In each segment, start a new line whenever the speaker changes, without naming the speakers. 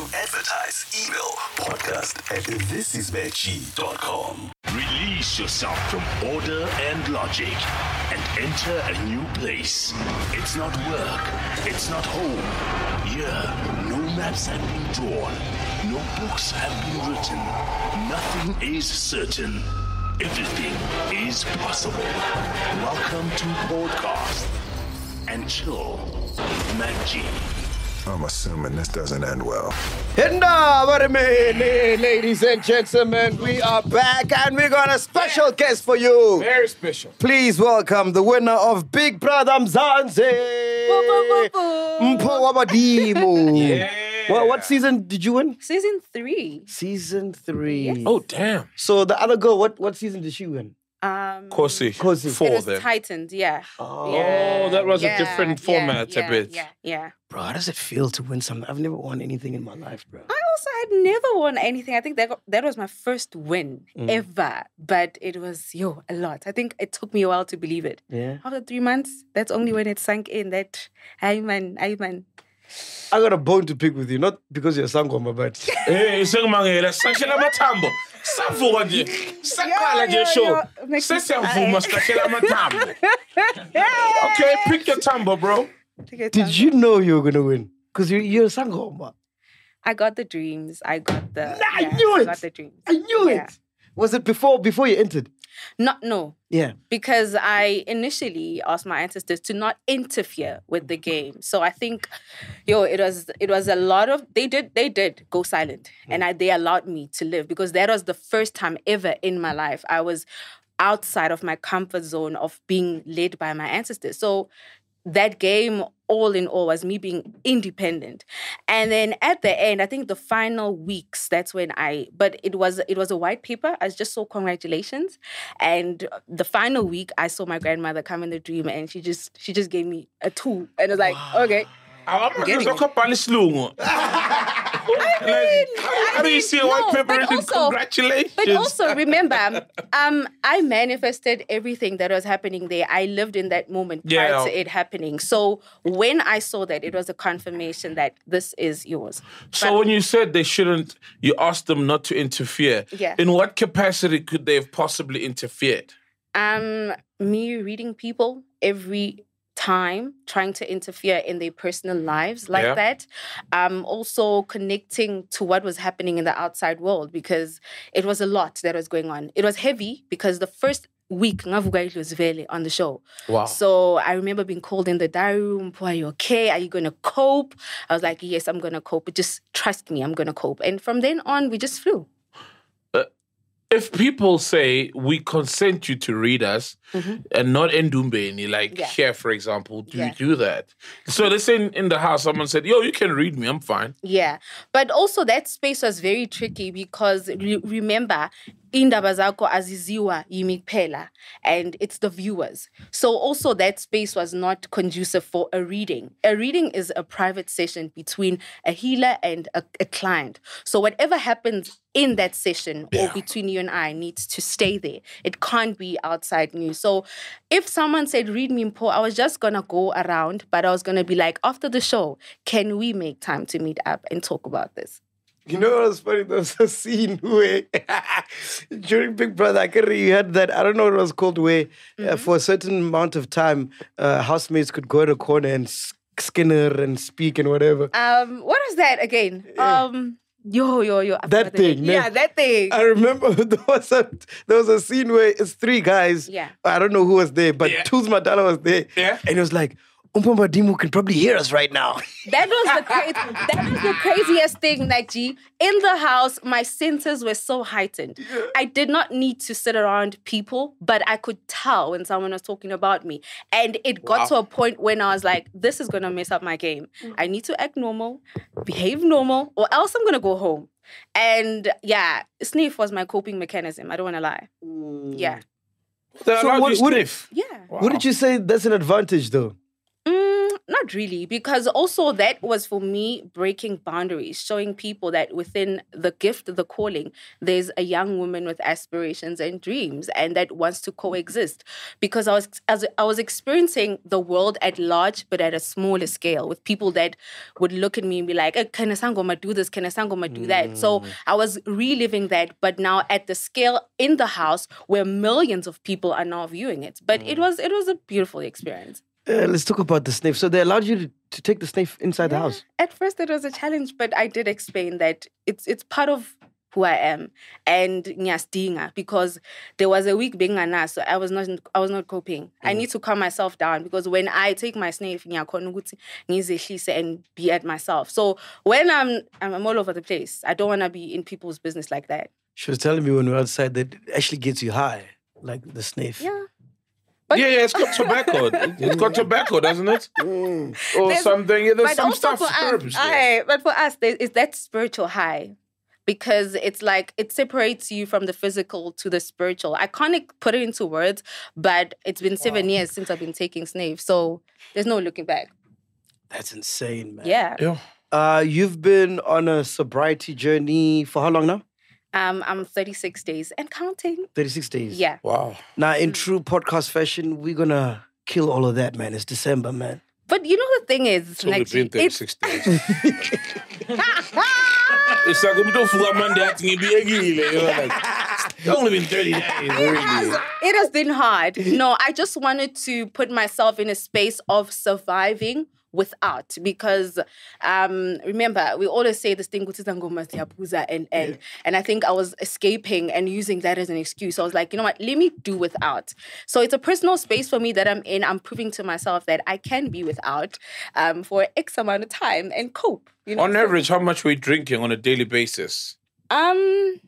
To advertise, email podcast at thisisveggie.com.
Release yourself from order and logic and enter a new place. It's not work, it's not home. Here, no maps have been drawn, no books have been written. Nothing is certain. Everything is possible. Welcome to Podcast and Chill with Mac G.
I'm assuming this doesn't end well.
Hinda, what a minute, ladies and gentlemen. We are back and we got a special guest for you.
Very special.
Please welcome the winner of Big Brother Mzansi. Mpho wa Badimo.
Yeah.
Well, what season did you win?
Season three.
Season three.
Oh, damn.
So the other girl, what, what season did she win?
Um,
Kosi.
Kosi.
it
Four
was
then.
tightened, yeah.
Oh.
yeah.
that was a
yeah,
different
yeah,
format a
yeah,
bit.
Yeah, yeah.
Bro, how does it feel to win something? I've never won anything in my life, bro.
I also had never won anything. I think that got, that was my first win
Mm.
ever, but it was yo a lot. I think it took me a while to believe it.
Yeah.
After three months, that's only when it sank in. That I man, I man.
I got a bone to pick with you, not because you're Sangoma, but
Eh, sengimangela sashela amathambo savuka nje saqala nje
yo,
show
yo, makes me-
sesiyavuma sihlahlela amathambo okay pick your tambo bro
did you know you were gonna win? Because you're, you're Sangoma.
I got the dreams. I got the.
I
yeah,
knew it.
i got the dreams.
I knew
Yeah.
it. Was it before before you entered?
Not no.
Yeah.
because I initially asked my ancestors to not interfere with the game. So I think, yo, it was it was a lot of they did they did go silent, mm. and I, they allowed me to live because that was the first time ever in my life I was outside of my comfort zone of being led by my ancestors. So that game all in all was me being independent. And then at the end i think the final weeks that's when i but it was it was a white paper. I just saw congratulations. And the final week i saw my grandmother come in the dream and she just she just gave me a two and i was like okay
awamangeza ukhabhala isilungu Like, how do you see a white
no,
paper
but also-
congratulations
But also remember, um, I manifested everything that was happening there. I lived in that moment prior
Yeah.
to it happening. So when I saw that, it was a confirmation that this is yours.
so when you said they shouldn't you asked them not to interfere
Yeah.
in what capacity could they have possibly interfered
Um, me reading people every time, trying to interfere in their personal lives like
Yeah.
that. Um, also connecting to what was happening in the outside world because it was a lot that was going on. It was heavy because the first week ngavuka idlozivele on the show.
wow
So I remember being called in the diary room, are you okay? Are you gonna cope? I was like, yes, I'm gonna cope. But just trust me, I'm gonna cope. And from then on, we just flew.
If people say we consent you to read us and not endumbeni, like
Mm-hmm. Yeah.
here, for example, do
Yeah.
you do that? So let's say in, in the house, someone said, "Yo, you can read me. I'm fine."
Yeah. But also that space was very tricky because re- remember, indaba zakho aziziwa yimi kuphela and it's the viewers. So also that space was not conducive for a reading. A reading is a private session between a healer and a, a client. So whatever happens in that session or between you and I needs to stay there. It can't be outside news. So if someone said read me Mpho, I was just gonna go around, but I was gonna be like, after the show, can we make time to meet up and talk about this?
You know what was funny? There was a scene where during Big Brother, I can't you had that. I don't know what it was called. Where uh, for a certain amount of time, uh, housemates could go in a corner and s- skinner and speak and whatever.
Um, what was that again? Um, yo, yo, yo. I
That
forgot the name.
thing, ne?
Yeah, that thing.
I remember there was a there was a scene where it's three guys.
Yeah.
I don't know who was there, but
Yeah.
Tools Madala was there.
Yeah.
And it was like, Umpamba Dimu can probably hear us right now.
That was the cra- that was the craziest thing, Naji. In the house, my senses were so heightened. I did not need to sit around people, but I could tell when someone was talking about me. And it got to a point when I was like, this is gonna mess up my game. Mm. I need to act normal, behave normal, or else I'm gonna go home. And yeah, sniff was my coping mechanism. I don't wanna lie. Mm. Yeah.
They
So what-
you
what-
sniff.
Yeah.
Wouldn't you say that's an advantage though?
Mm, not really, because also that was for me breaking boundaries, showing people that within the gift, the calling, there's a young woman with aspirations and dreams, and that wants to coexist. Because I was as I was experiencing the world at large, but at a smaller scale, with people that would look at me and be like, "Eh, "Can a sangoma do this? Can a sangoma do that?" So I was reliving that, but now at the scale in the house where millions of people are now viewing it. But it was it was a beautiful experience.
Uh, let's talk about the sniff. So they allowed you to, take the sniff inside the house.
At first, it was a challenge, but I did explain that it's it's part of who I am and nyasdinga because there was a week being a so I was not I was not coping. I need to calm myself down because when I take my sniff ngiyakhona ukuthi ngizehlise and be at myself. So when I'm I'm all over the place, I don't want to be in people's business like that.
She was telling me when we were outside that it actually gets you high, like the sniff.
Yeah.
Yeah, yeah, it's got tobacco. It's got tobacco, doesn't it? Or
There's-
something. Yeah, there's
but
some stuff.
for us,
herbs
but for us, there is that spiritual high because it's like it separates you from the physical to the spiritual. I can't put it into words, but it's been seven years since I've been taking Snave, so there's no looking back.
That's insane, man.
Yeah,
Yeah.
Uh, you've been on a sobriety journey for how long now?
Um, I'm 36 days and counting.
36 days.
Yeah,
Wow.
Now, in true podcast fashion, we're gonna kill all of that, man. It's December, man.
but you know the thing is,
It's only been
Nagji, it's
36 days. it's like umuntu ovuka Monday athi ngibiyekile. You're like, it's only been 30 days, really.
it has been hard. No, I just wanted to put myself in a space of surviving without because um remember we always say this thing "Ukuthi izangoma ziyabuza," and and and I think I was escaping and using that as an excuse. I was like, you know what, let me do without. So it's a personal space for me that I'm in. I'm proving to myself that I can be without um for X amount of time and cope. You know,
On average, how much were you drinking on a daily basis?
um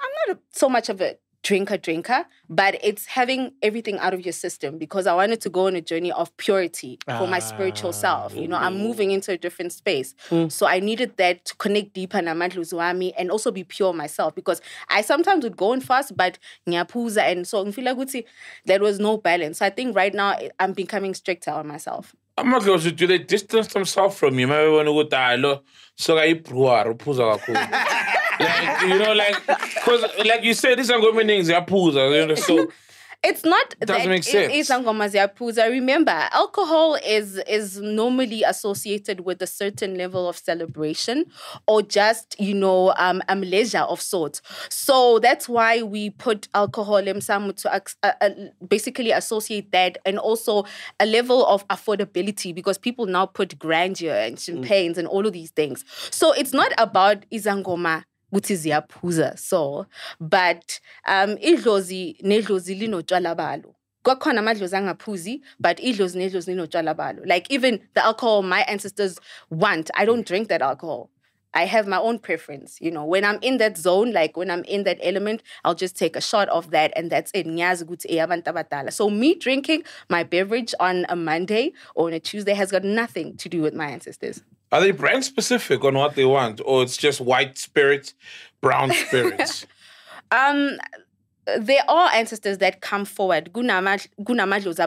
I'm not a, so much of a drinker drinker, but it's having everything out of your system because I wanted to go on a journey of purity for my spiritual self. You know, I'm ah. moving into a different space. Hmm. So I needed that to connect deeper namandluzi wami and also be pure myself because I sometimes would go on fast but ngiyapuza and so ngifeel like there was no balance. So I think right now eh, I'm becoming stricter on myself.
Amakhosi do they distance themselves from you? Maybe when ukuthi hayi lo soka ibruar uphuza kakhulu. Like you know like cuz like you said izangoma eningi ziyaphuza you know so
It's not
It doesn't
that
make
it is
sense.
ziyapuza. Remember, alcohol is is normally associated with a certain level of celebration or just you know um, a leisure of sorts. So that's why we put alcohol emsamu to uh, uh, basically associate that and also a level of affordability because people now put grandeur and champagnes and all of these things. So it's not about izangoma ukuthi ziyaphuza so but um idlozi nedlozi linotshwala balo kwakhona amadlozi angaphuzi but idlozi nedlozi linotshwala balo like even the alcohol my ancestors want i don't drink that alcohol I have my own preference, you know. When I'm in that zone, like when I'm in that element, I'll just take a shot of that, and that's it. So me drinking my beverage on a Monday or on a Tuesday has got nothing to do with my ancestors.
Are they brand specific on what they want or it's just white spirits, brown spirits?
Um, there are ancestors that come forward. Kunamadlozi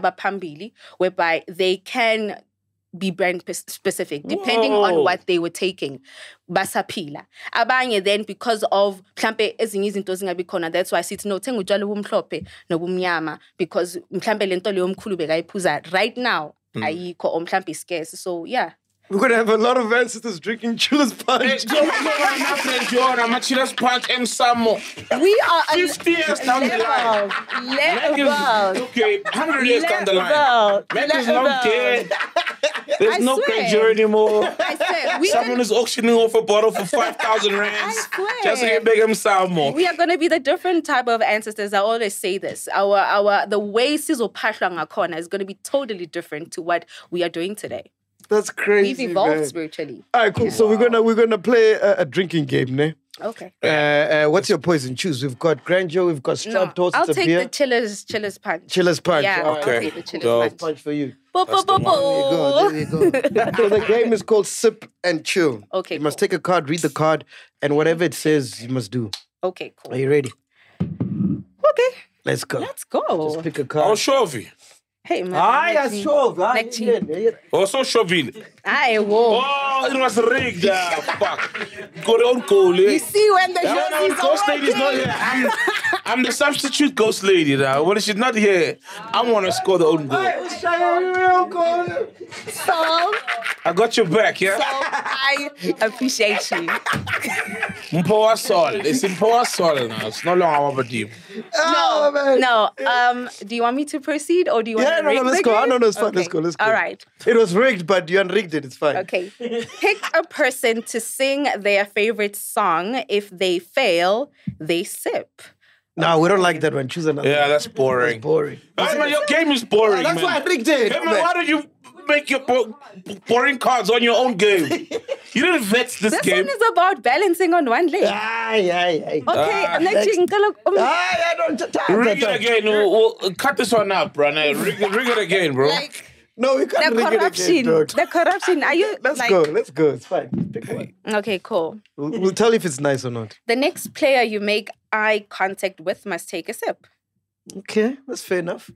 abaphambili, whereby they can be brand specific depending
Whoa.
on what they were taking. Basaphila. Abanye then because of mhlambe ezinye izinto zingabi khona that's why sithi no thenga utshwala obumhlophe nobumnyama because mhlambe lento leyo omkhulu bekayiphuza right now ayikho or mhlambe scarce. So yeah.
We're gonna have a lot of ancestors drinking Chillers Punch.
Machilas punch and some more.
We are a
50 years down the line.
level.
Okay, 100 years down the line.
Level.
Man is not dead. There's
I
no
swear.
anymore.
I said we
Someone
can-
is auctioning off a bottle for 5,000 rands.
swear.
Just to get big himself more.
we are going to be the different type of ancestors. I always say this. Our our the way sizophahla ngakhona is going to be totally different to what we are doing today.
That's crazy.
We've evolved
man.
spiritually.
All right, cool. So we're gonna we're gonna play a, a drinking game, ne?
Okay.
Uh, uh, what's your poison? Choose. We've got grandeur. We've got
No,
strap toast.
I'll take
beer.
the chillers chillers punch.
Chillers punch.
Yeah,
All
I'll
Okay.
take the chillers
Dope.
punch.
punch for you.
Bo- bo- bo- bo.
There you go. There you go. so the game is called sip and chill.
Okay,
You must take a card, read the card, and whatever it says, you must do.
Okay, Cool.
Are you ready?
Okay,
Let's go.
let's go.
Just pick a card.
I'll show you.
Hey man.
Hayi
Next-
asisho. Hayi.
next
yeah,
year.
yeah.
Also Chauville. Oh, it was rigged. Ah, fuck. Got on goal. eh?
You see when the
No, no,
jerseys
Ghost
are
Lady's not here. I'm, I'm the substitute Ghost Lady now. When she's not here, I want to score the own goal.
So,
I got your back,
so
yeah?
I appreciate you.
Mpoa Sol. It's in Mpoa Sol now. It's no longer Aberdeen.
Oh, man.
No, um, do you want me to proceed or do you want
Yeah,
to
no, no, let's go.
Game?
no, no, it's fine. Let's go, let's go.
All right.
It was rigged, but you unrigged it. It's fine.
Okay. Pick a person to sing their favorite song. If they fail, they sip.
No, we don't like that one. Choose another.
Yeah, that's boring.
That's boring.
Hey, man, your game is boring.
That's
man.
why I rigged it.
Hey, man, why did you make your bo- boring cards on your own game? You didn't vet this, game.
This one is about balancing on one leg.
Aye, aye, aye.
Okay,
Ah.
next
Next.
thing, ngicela- um,
Aye, I don't. t- t-
Rig it again. We'll, we'll cut this one up, bro. Rig, it- rig it again, bro.
like
No, we can't
the
it
corruption.
again, dog.
The corruption. Are you
Let's
like,
go. Let's go. It's fine. Pick one.
Okay, cool.
We'll, we'll tell if it's nice or not.
The next player you make eye contact with must take a sip.
Okay, that's fair enough.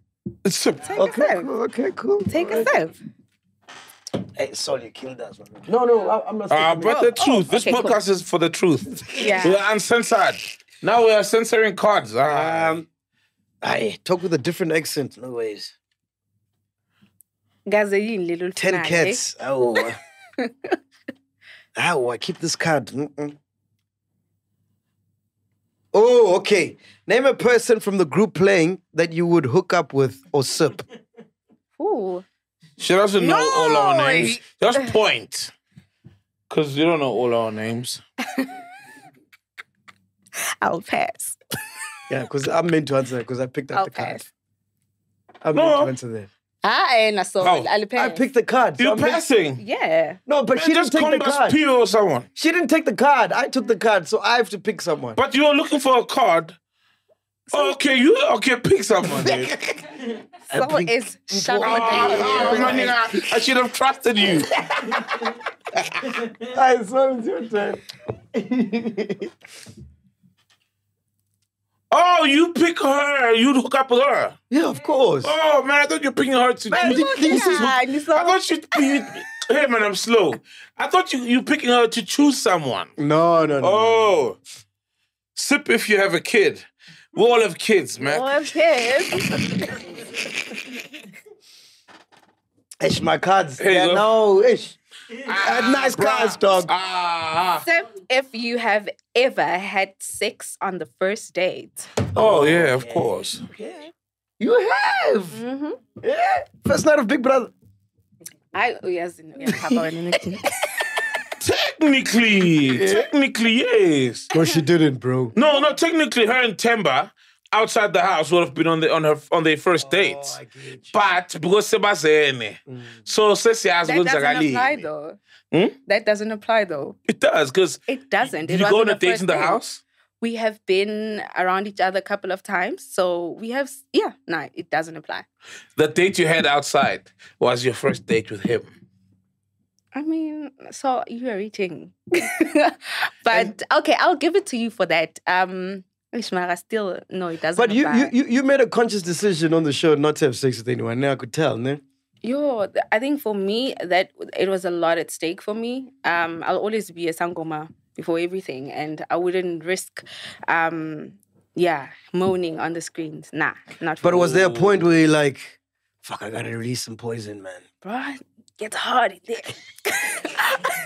It's a-
Take a
Okay,
sip.
cool. Okay, cool.
Take a sip.
Hey, sorry, you killed us. No, no, I, I'm not.
Uh,
sticking
but
it.
the truth. this
okay, cool.
podcast is for the truth.
Yeah.
We are uncensored. Now we are censoring cards.
Um, I talk with a different accent. No ways.
Gaze yini lelo
Ten
olufunayo, eh?
cats. Oh. Ow, I keep this card. Mm-mm. Oh, okay. Name a person from the group playing that you would hook up with or sip.
Ooh.
She doesn't know all our names. Just point. Because you don't know all our names.
I'll pass.
Yeah, because I'm meant to answer because I picked up
I'll
the card. I'm
No.
meant to answer that.
Ah, and I saw
How?
I'll pass.
I picked the card. so
You're
I'm meant-
passing.
Yeah.
No, but
Man,
she didn't
just
take
call
the
us
card.
Pio or someone.
She didn't take the card. I took the card, so I have to pick someone.
But you're looking for a card. Oh, okay, you okay? Pick someone. dude.
So
picked-
is shut
Ah, my nigga, I should have trusted you.
I saw it's your turn.
Oh, you pick her. You'd hook up with her.
Yeah, of course.
Oh man, I thought you're picking her to.
Man,
choose-
this is-
I thought you. you hey man, I'm slow. I thought you you picking her to choose someone.
No, no, no.
Oh, sip if you have a kid. We all have kids, man.
Oh, okay.
Ish, my cards.
Here you
yeah, no, ish. I had nice
bruh.
cards, dog.
Ah,
Except if you have ever had sex on the first date.
oh yeah, of course. Yeah.
You have.
Mm-hmm.
Yeah. First night of Big Brother.
I oh, yes, yeah, Papa, when
Technically, technically, yes.
No, she didn't, bro.
No, no, technically, her and Themba outside the house would have been on the on her on their first date. But because Sebazene, so sesiyazi
that doesn't apply though.
Hmm?
That doesn't apply though.
It does because
It doesn't. It
you go on
wasn't
a date in the house?
We have been around each other a couple of times, so we have. Yeah, no, it doesn't apply.
The date you had outside was your first date with him.
I mean, so you are reaching, but okay, I'll give it to you for that. Um, Ishmara still no, it doesn't.
But you,
apply.
you, you, you made a conscious decision on the show not to have sex with anyone. Now I could tell, no?
Yo, I think for me that it was a lot at stake for me. Um, I'll always be a sangoma before everything, and I wouldn't risk, um, yeah, moaning on the screens. Nah, not. For
But
me.
was there a point where you're like, fuck, I gotta release some poison, man?
Bruh, gets hard in there.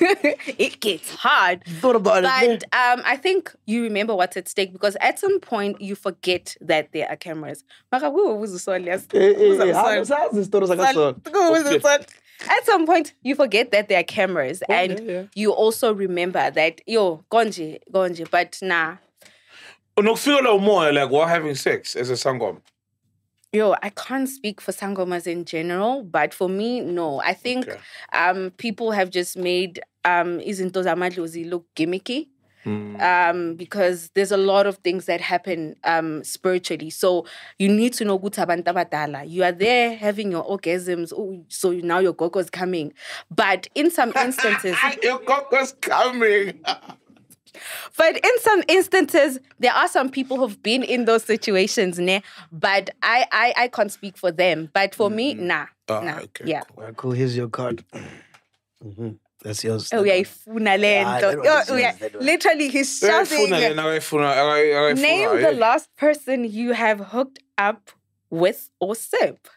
it gets hard.
Thought about
But
it.
um, I think you remember what's at stake because at some point you forget that there are cameras. Mara, who was the son? Yes.
Eh, eh,
Who's the
eh,
son?
how's- how's story like a
Son.
son?
Who was the son? At some point, you forget that there are cameras, oh, and
yeah, yeah.
you also remember that yo gonje gonje. But nah,
Unokufika more like we're having sex as a sangom.
Yo, I can't speak for sangomas in general, but for me, no. I think
Okay.
um, people have just made um, izinto zamadlozi look gimmicky. Um, because there's a lot of things that happen um, spiritually. So you need to know abantu. You are there having your orgasms. Oh, so now your gogo is coming. But in some instances,
Your was coming.
but in some instances, there are some people who've been in those situations, ne? But I, I, I can't speak for them. But for me, nah,
Ah,
nah.
okay,
yeah.
cool.
Alright, cool. Here's your card. hmm That's yours.
Oh, yeah, ifuna le
Ah,
nto.
that one
Oh, yeah. Literally, he's
Akayifuna
shouting.
yena, akayifuna, akay- akayifuna,
Name the
eh.
last person you have hooked up with or sip.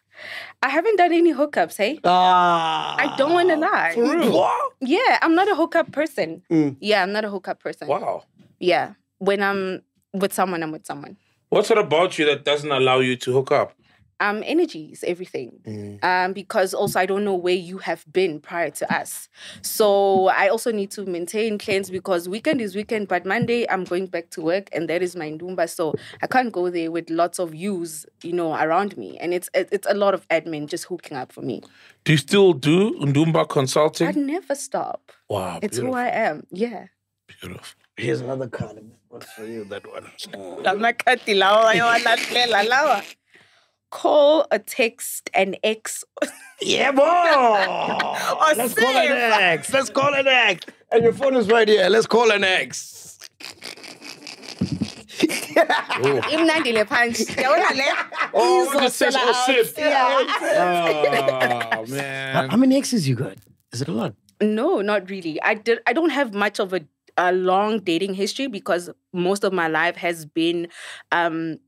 I haven't done any hookups, hey?
Ah.
I don't want to lie.
For What?
Yeah, I'm not a hookup person.
Mm.
Yeah, I'm not a hookup person.
Wow.
Yeah, when I'm with someone, I'm with someone.
What's it about you that doesn't allow you to hook up?
Um, energy is everything. Um, because also I don't know where you have been prior to us. So I also need to maintain cleanse because weekend is weekend, but Monday I'm going back to work and that is my ndumba. So I can't go there with lots of yous, you know, around me. And it's it's a lot of admin just hooking up for me.
Do you still do Ndumba consulting?
I never stop.
Wow.
It's
beautiful,
who I am. Yeah.
beautiful.
Here's another card. One for you. That one.
Call a text an ex.
Yeah, boy. Let's call an
save.
X. Let's call an X. And your phone is right here. Let's call an X.
Imnandi le punch. Yabona le?
Oh, what is this?
Izosela
Oh,
out.
sip.
Yeah.
Oh, man.
How many exes you got? Is it a lot?
No, not really. I did. I don't have much of a, a long dating history because most of my life has been um,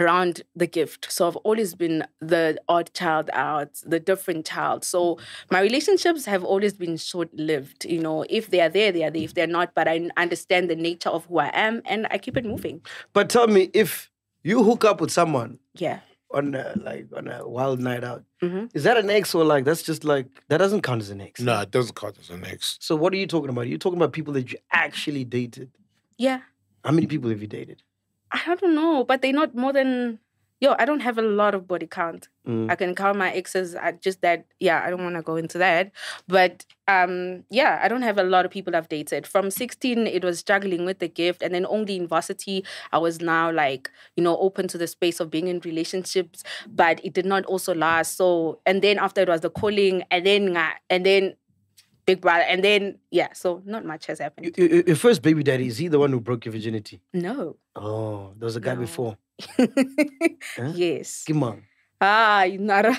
around the gift. So I've always been the odd child out, the different child. So my relationships have always been short lived. You know, if they are there, they are there. If they're not, but I understand the nature of who I am and I keep it moving.
But tell me, if you hook up with someone
Yeah.
on a, like on a wild night out,
Mhm.
is that an ex or like that's just like that doesn't count as an ex?
No, it doesn't count as an ex.
So what are you talking about? You're talking about people that you actually dated.
Yeah.
How many people have you dated?
I don't know, but they're not more than. Yo, I don't have a lot of body count.
Mm.
I can count my exes. I just that, yeah, I don't want to go into that. But um, yeah, I don't have a lot of people I've dated. From 16, it was struggling with the gift. And then only in varsity, I was now like, you know, open to the space of being in relationships. But it did not also last. So, and then after it was the calling, and then, and then Big Brother, and then, yeah, so not much has happened.
Y- y- Your first baby daddy, is he the one who broke your virginity?
No.
Oh, there was a guy
No.
before.
Yes.
Come on.
Ah, you're not a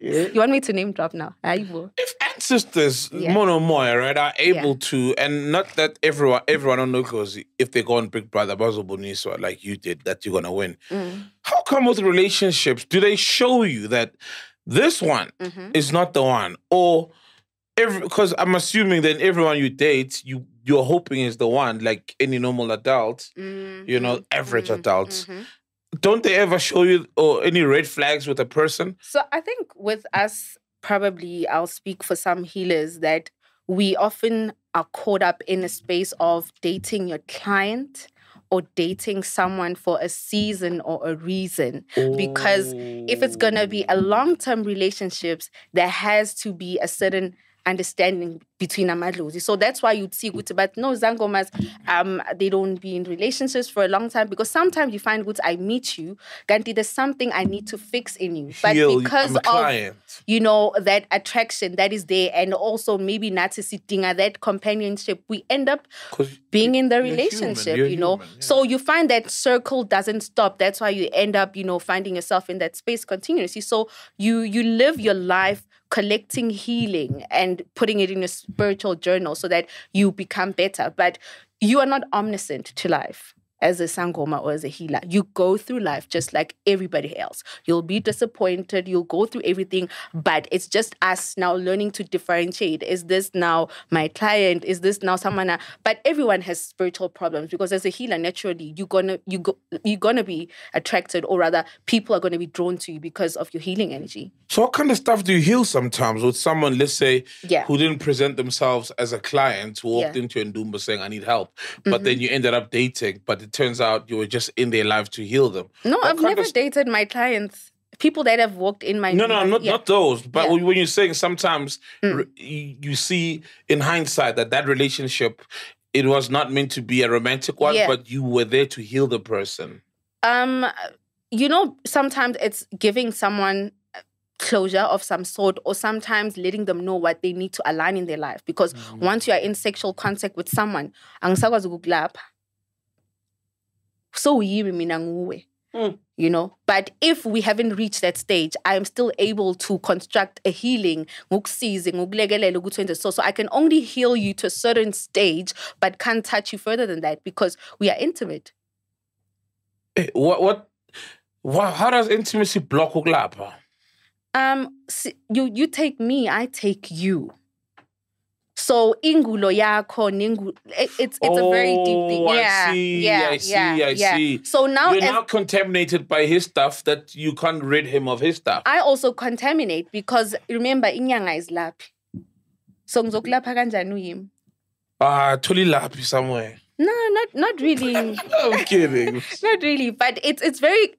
Yeah.
You want me to name drop now? I will.
If ancestors,
Yeah.
mono moya, right, are able
Yeah.
to, and not that everyone, everyone don't know, because if they go on Big Brother, Basil Boniswa, like you did, that you're gonna win.
Mm.
How come with relationships, do they show you that this one
Mm-hmm.
is not the one, or every? Because I'm assuming then everyone you date, you you're hoping is the one, like any normal adult, you know,
Mm-hmm.
average adults. Don't they ever show you or any red flags with a person?
So I think with us, probably I'll speak for some healers that we often are caught up in a space of dating your client or dating someone for a season or a reason. Because if it's gonna be a long-term relationships, there has to be a certain understanding between amadlozi. So that's why you'd see good but no Zangomas, um, they don't be in relationships for a long time because sometimes you find good I meet you, Ganti, there's something I need to fix in you. But because of you know, that attraction that is there, and also maybe narcissistic, that companionship, we end up being in the relationship, you know.
human, yeah.
So you find that circle doesn't stop. That's why you end up, you know, finding yourself in that space continuously. So you you live your life collecting healing and putting it in a spiritual journal so that you become better. But you are not omniscient to life as a sangoma or as a healer. You go through life just like everybody else. You'll be disappointed, you'll go through everything, but it's just us now learning to differentiate. Is this now my client? Is this now someone? I- But everyone has spiritual problems because as a healer, naturally, you're gonna you go you're gonna be attracted, or rather, people are gonna be drawn to you because of your healing energy.
So what kind of stuff do you heal sometimes with someone, let's say,
Yeah.
who didn't present themselves as a client, who walked
Yeah.
into Ndumba saying, I need help, but then mm-hmm. you ended up dating, but it turns out you were just in their life to heal them.
No, I've never
of-
dated my clients. People that have walked in my
No, no, not,
yeah.
not those. But
Yeah. Mm.
when you're saying sometimes re- you, see in hindsight that that relationship, it was not meant to be a romantic one,
Yeah.
but you were there to heal the person.
Um, you know, sometimes it's giving someone closure of some sort or sometimes letting them know what they need to align in their life because once you are in sexual contact with someone angisakwazi ukukulapha so yimi mina nguwe you know? But if we haven't reached that stage i am still able to construct a healing ngokusize ngokulekelela ukuthi wenze so. So i can only heal you to a certain stage but can't touch you further than that because we are intimate.
Eh, What what wha- how does intimacy block ukulapha?
um you you take me i take you so ingulo yakho nengu it- it's it's a very deep thing
Oh, I
yeah
see,
yeah
I see,
yeah,
I
yeah.
see.
so now
You're now contaminated by his stuff that you can't rid him of his stuff.
I also contaminate because remember inyanga is laphi. So ngizokulapha kanjani uyimi?
Ah, totally lappy somewhere.
No, not not really.
I'm kidding.
not really, but it's it's very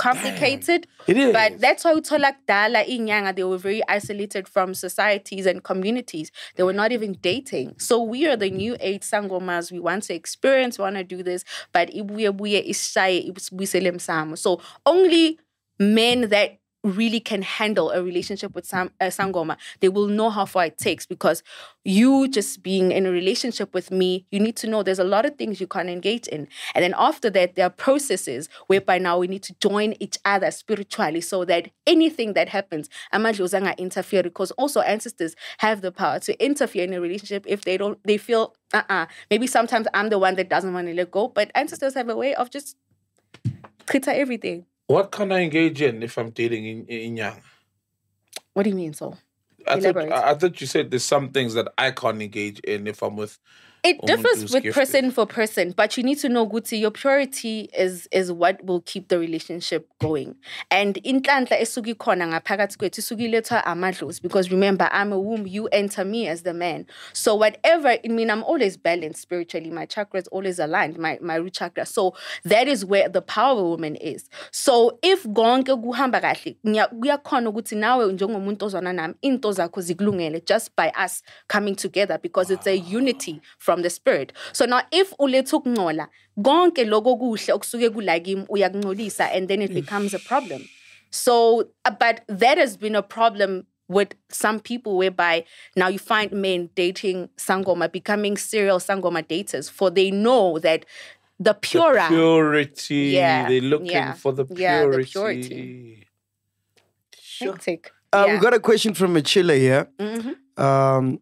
complicated.
It is.
But that's why uthola kudala inyanga they were very isolated from societies and communities. They were not even dating. So we are the new age sangomas. We want to experience, we want to do this, but ibuye buye ishaye ibuyisele emsamo. So only men that really can handle a relationship with Sam, uh, Sangoma, they will know how far it takes because you just being in a relationship with me, you need to know there's a lot of things you can't engage in. And then after that, there are processes whereby now we need to join each other spiritually so that anything that happens, amadlozanga interfere because also ancestors have the power to interfere in a relationship if they don't, they feel, uh-uh, maybe sometimes I'm the one that doesn't want to let go, but ancestors have a way of just krita everything.
What can I engage in if I'm dating in, in young?
What do you mean so?
I thought,
Elaborate.
I thought you said there's some things that I can't engage in if I'm with.
It differs with person for person, but you need to know Guti, your purity is is what will keep the relationship going. And inhlanhla esuki khona ngaphakathi kwethu isuki ilethwa amadlozi because remember I'm a womb, you enter me as the man. So whatever, I mean I'm always balanced spiritually. My chakras always aligned, my my root chakra. So that is where the power of a woman is. So if konke kuhamba kahle, kuyakhona ukuthi nawe njengomuntu ozwana nami into zakho zikulungele just by us coming together because it's a unity from the spirit. So now if uletha ukungcola, konke lokho kuhle okusuke kulakimi uyakungcolisa and then it becomes a problem. So uh, but that has been a problem with some people whereby now you find men dating sangoma becoming serial sangoma daters for they know that the purer
Purity.
Yeah,
They're looking
yeah,
for the
yeah, the
purity.
purity. hectic.
Uh,
yeah.
We got a question from Machila here.
Mhm.
Um,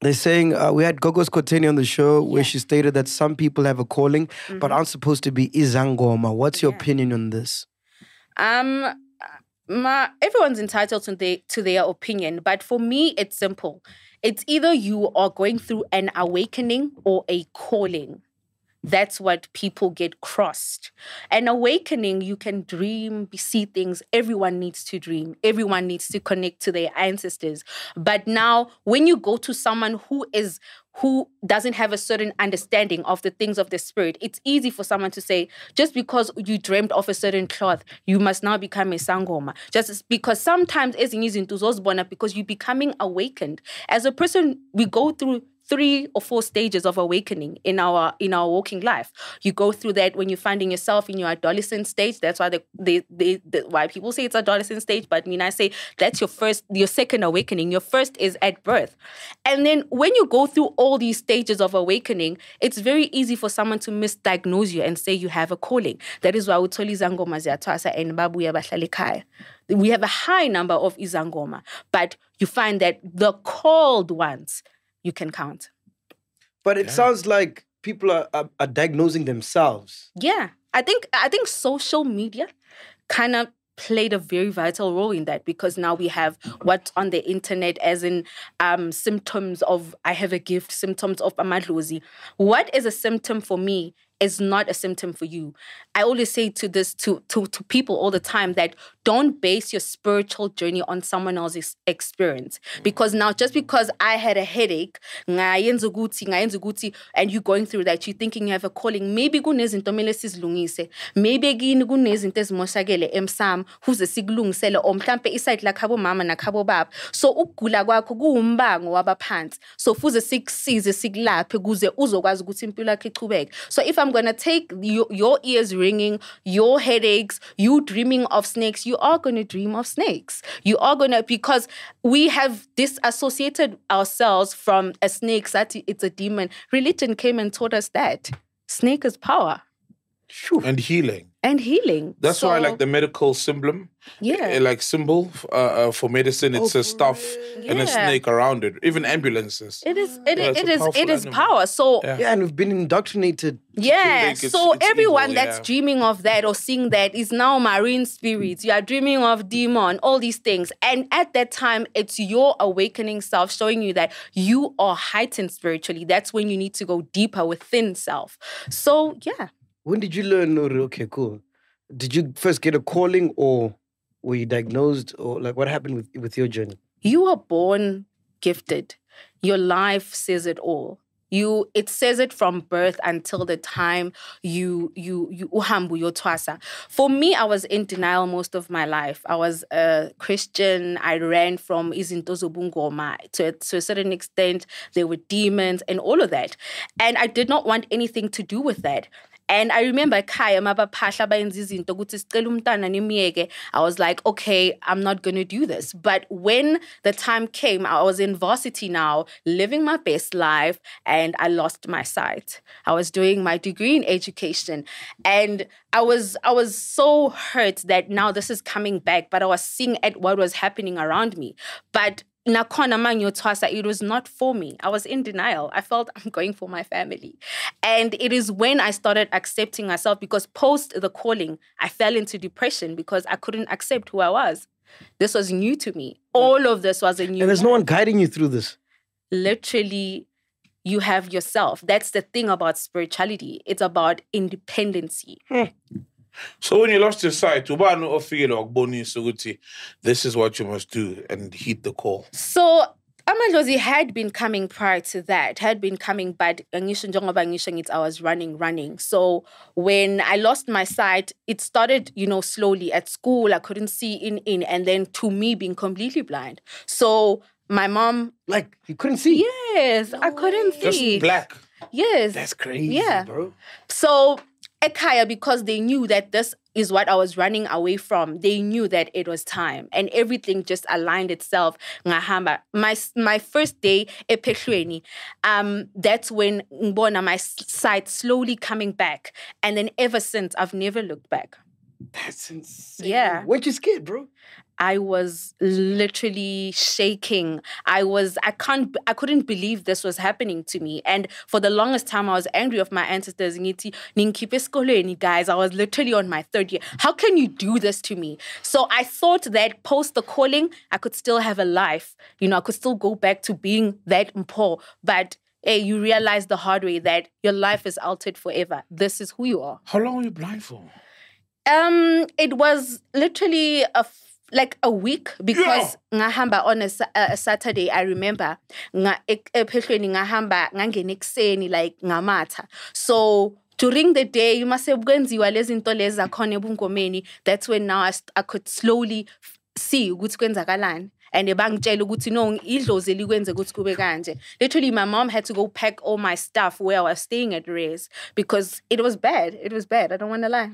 they're saying uh, we had Gogo Skhotheni on the show where she stated that some people have a calling but aren't supposed to be izangoma. What's your
Mm-hmm. Yeah.
opinion on this?
Um, my everyone's entitled to their to their opinion, but for me, it's simple. It's either you are going through an awakening or a calling. That's what people get crossed. An awakening, you can dream, see things. Everyone needs to dream. Everyone needs to connect to their ancestors. But now, when you go to someone who is who doesn't have a certain understanding of the things of the spirit, it's easy for someone to say, just because you dreamed of a certain cloth, you must now become a sangoma. Just because sometimes because you're becoming awakened. As a person, we go through three or four stages of awakening in our in our walking life. You go through that when you're finding yourself in your adolescent stage. That's why they, they, they, the why people say it's adolescent stage. But I mean, I say that's your first, your second awakening. Your first is at birth, and then when you go through all these stages of awakening, it's very easy for someone to misdiagnose you and say you have a calling. That is why utholi izangoma ziyathwasa and babuya bahlala. We have a high number of izangoma, but you find that the called ones you can count.
But it sounds like people are, are, are diagnosing themselves.
Yeah, I think I think social media kind of played a very vital role in that because now we have what's on the internet as in um, symptoms of I have a gift, symptoms of amadlozi. What is a symptom for me is not a symptom for you. I always say to this to, to to people all the time that don't base your spiritual journey on someone else's experience mm. because now just because I had a headache, ngayenza ukuthi, ngayenza ukuthi, and you're going through that, you're thinking you have a calling. Maybe kunezinto kumele sizilungise. Maybe kini kunezinto ezimoshakele emsam kuze sikulungisele or mhlambe iside lakhabo mama nakhabo baba. So ukugula kwakho kuwumbango wabaphansi. So fuze sikusize sikulaphe kuze uzokwazi ukuthi impilo yakho ichubeke. So if I'm I'm gonna take your, your ears ringing, your headaches, you dreaming of snakes. You are gonna dream of snakes. You are gonna because we have disassociated ourselves from a snake. That it's a demon. Religion came and taught us that snake is power
And healing.
And healing.
That's why I like the medical symbol.
Yeah.
uh, Like symbol uh, uh, for medicine. It's a stuff and a snake around it. Even ambulances.
It is. It,
Yeah, it's
it
a
is.
powerful
It is
animal.
power. So
Yeah.
Yeah, and we've been indoctrinated.
Yeah,
it's-
so
it's
everyone
evil,
that's
yeah.
dreaming of that or seeing that is now marine spirits. You are dreaming of demon, all these things. And at that time, it's your awakening self showing you that you are heightened spiritually. That's when you need to go deeper within self. So, yeah.
When did you learn? Okay, cool. Did you first get a calling or were you diagnosed or like what happened with, with your journey?
You are born gifted. Your life says it all. You it says it from birth until the time you you you uhambu yotwasa. For me, I was in denial most of my life. I was a Christian. I ran from izinto zobungoma to to a certain extent. There were demons and all of that, and I did not want anything to do with that. And I remember ekhaya mabaphahla bayenza izinto ukuthi sicela umntana nimyeke. I was like, okay, I'm not gonna do this. But when the time came, I was in varsity now, living my best life, and I lost my sight. I was doing my degree in education, and I was I was so hurt that now this is coming back. But I was seeing at what was happening around me. But nakhona mangiyotwasa it was not for me. I was in denial. I felt i'm going for my family. And it is when i started accepting myself because post the calling i fell into depression because i couldn't accept who i was. This was new to me. All of this was a new
And there's no one guiding you through this.
literally you have yourself. That's the thing about spirituality. It's about independency hmm.
So when you lost your sight, ubani ofile wakubonisa ukuthi this is what you must do and heed the call.
So Amadlozi had been coming prior to that, had been coming, but ngisho njengoba ngisho ngithi I was running, running. So when I lost my sight, it started, you know, slowly at school. I couldn't see in in, and then to me being completely blind. So my mom,
Like you couldn't see.
yes, I couldn't
Just
see.
black.
Yes,
That's crazy,
Yeah.
bro.
So Ekaya, because they knew that this is what I was running away from, they knew that it was time, and everything just aligned itself. Ngahamba. My my first day ePhehlweni, um, that's when ngibona my sight slowly coming back, and then ever since I've never looked back.
That's insane.
Yeah.
Weren't you scared, bro?
I was literally shaking. I was I can't I couldn't believe this was happening to me. And for the longest time I was angry of my ancestors. Ngithi, "Ningikhipha esikolweni, guys. I was literally on my third year. How can you do this to me? So I thought that post the calling, I could still have a life. You know, I could still go back to being that poor. But hey, you realize the hard way that your life is altered forever. This is who you are.
How long were you blind for?
Um, it was literally a f- like a week because ngahamba on a, a Saturday. I remember nga ephehlweni ngahamba ngangena ekuseni like ngamatha. So during the day you must have kwenziwa lezi zinto lezi zakhona ebungomeni. That's when now I, I could slowly see ukuthi kwenzakalani. And bangitshela ukuthi no idlozi likwenze ukuthi kube kanje. Literally my mom had to go pack all my stuff where I was staying at Res because it was bad. It was bad. I don't want to lie.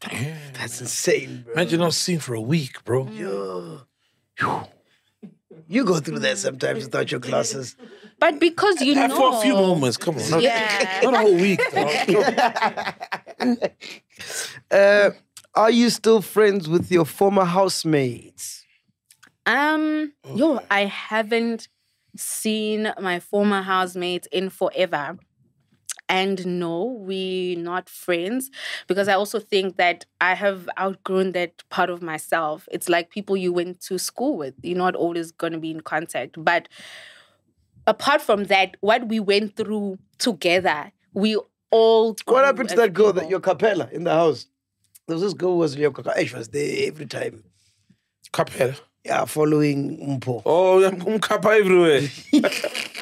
That's insane, bro.
Imagine not seeing for a week, bro.
Yo, You go through that sometimes without your glasses.
But because you know,
For a few moments, come on. Not,
Yeah.
not a whole week.
Uh, are you still friends with your former housemates?
um, yo, I haven't seen my former housemates in forever. And no, we're not friends because mm. I also think that I have outgrown that part of myself. It's like people you went to school with, you're not always going to be in contact. But apart from that, what we went through together, we all.
What happened to
as
that girl that your capella in the house? There was this girl who was your capella. Eh, she was there every time.
Capella.
Yeah, following Mpho.
Oh, I'm Kappa everywhere.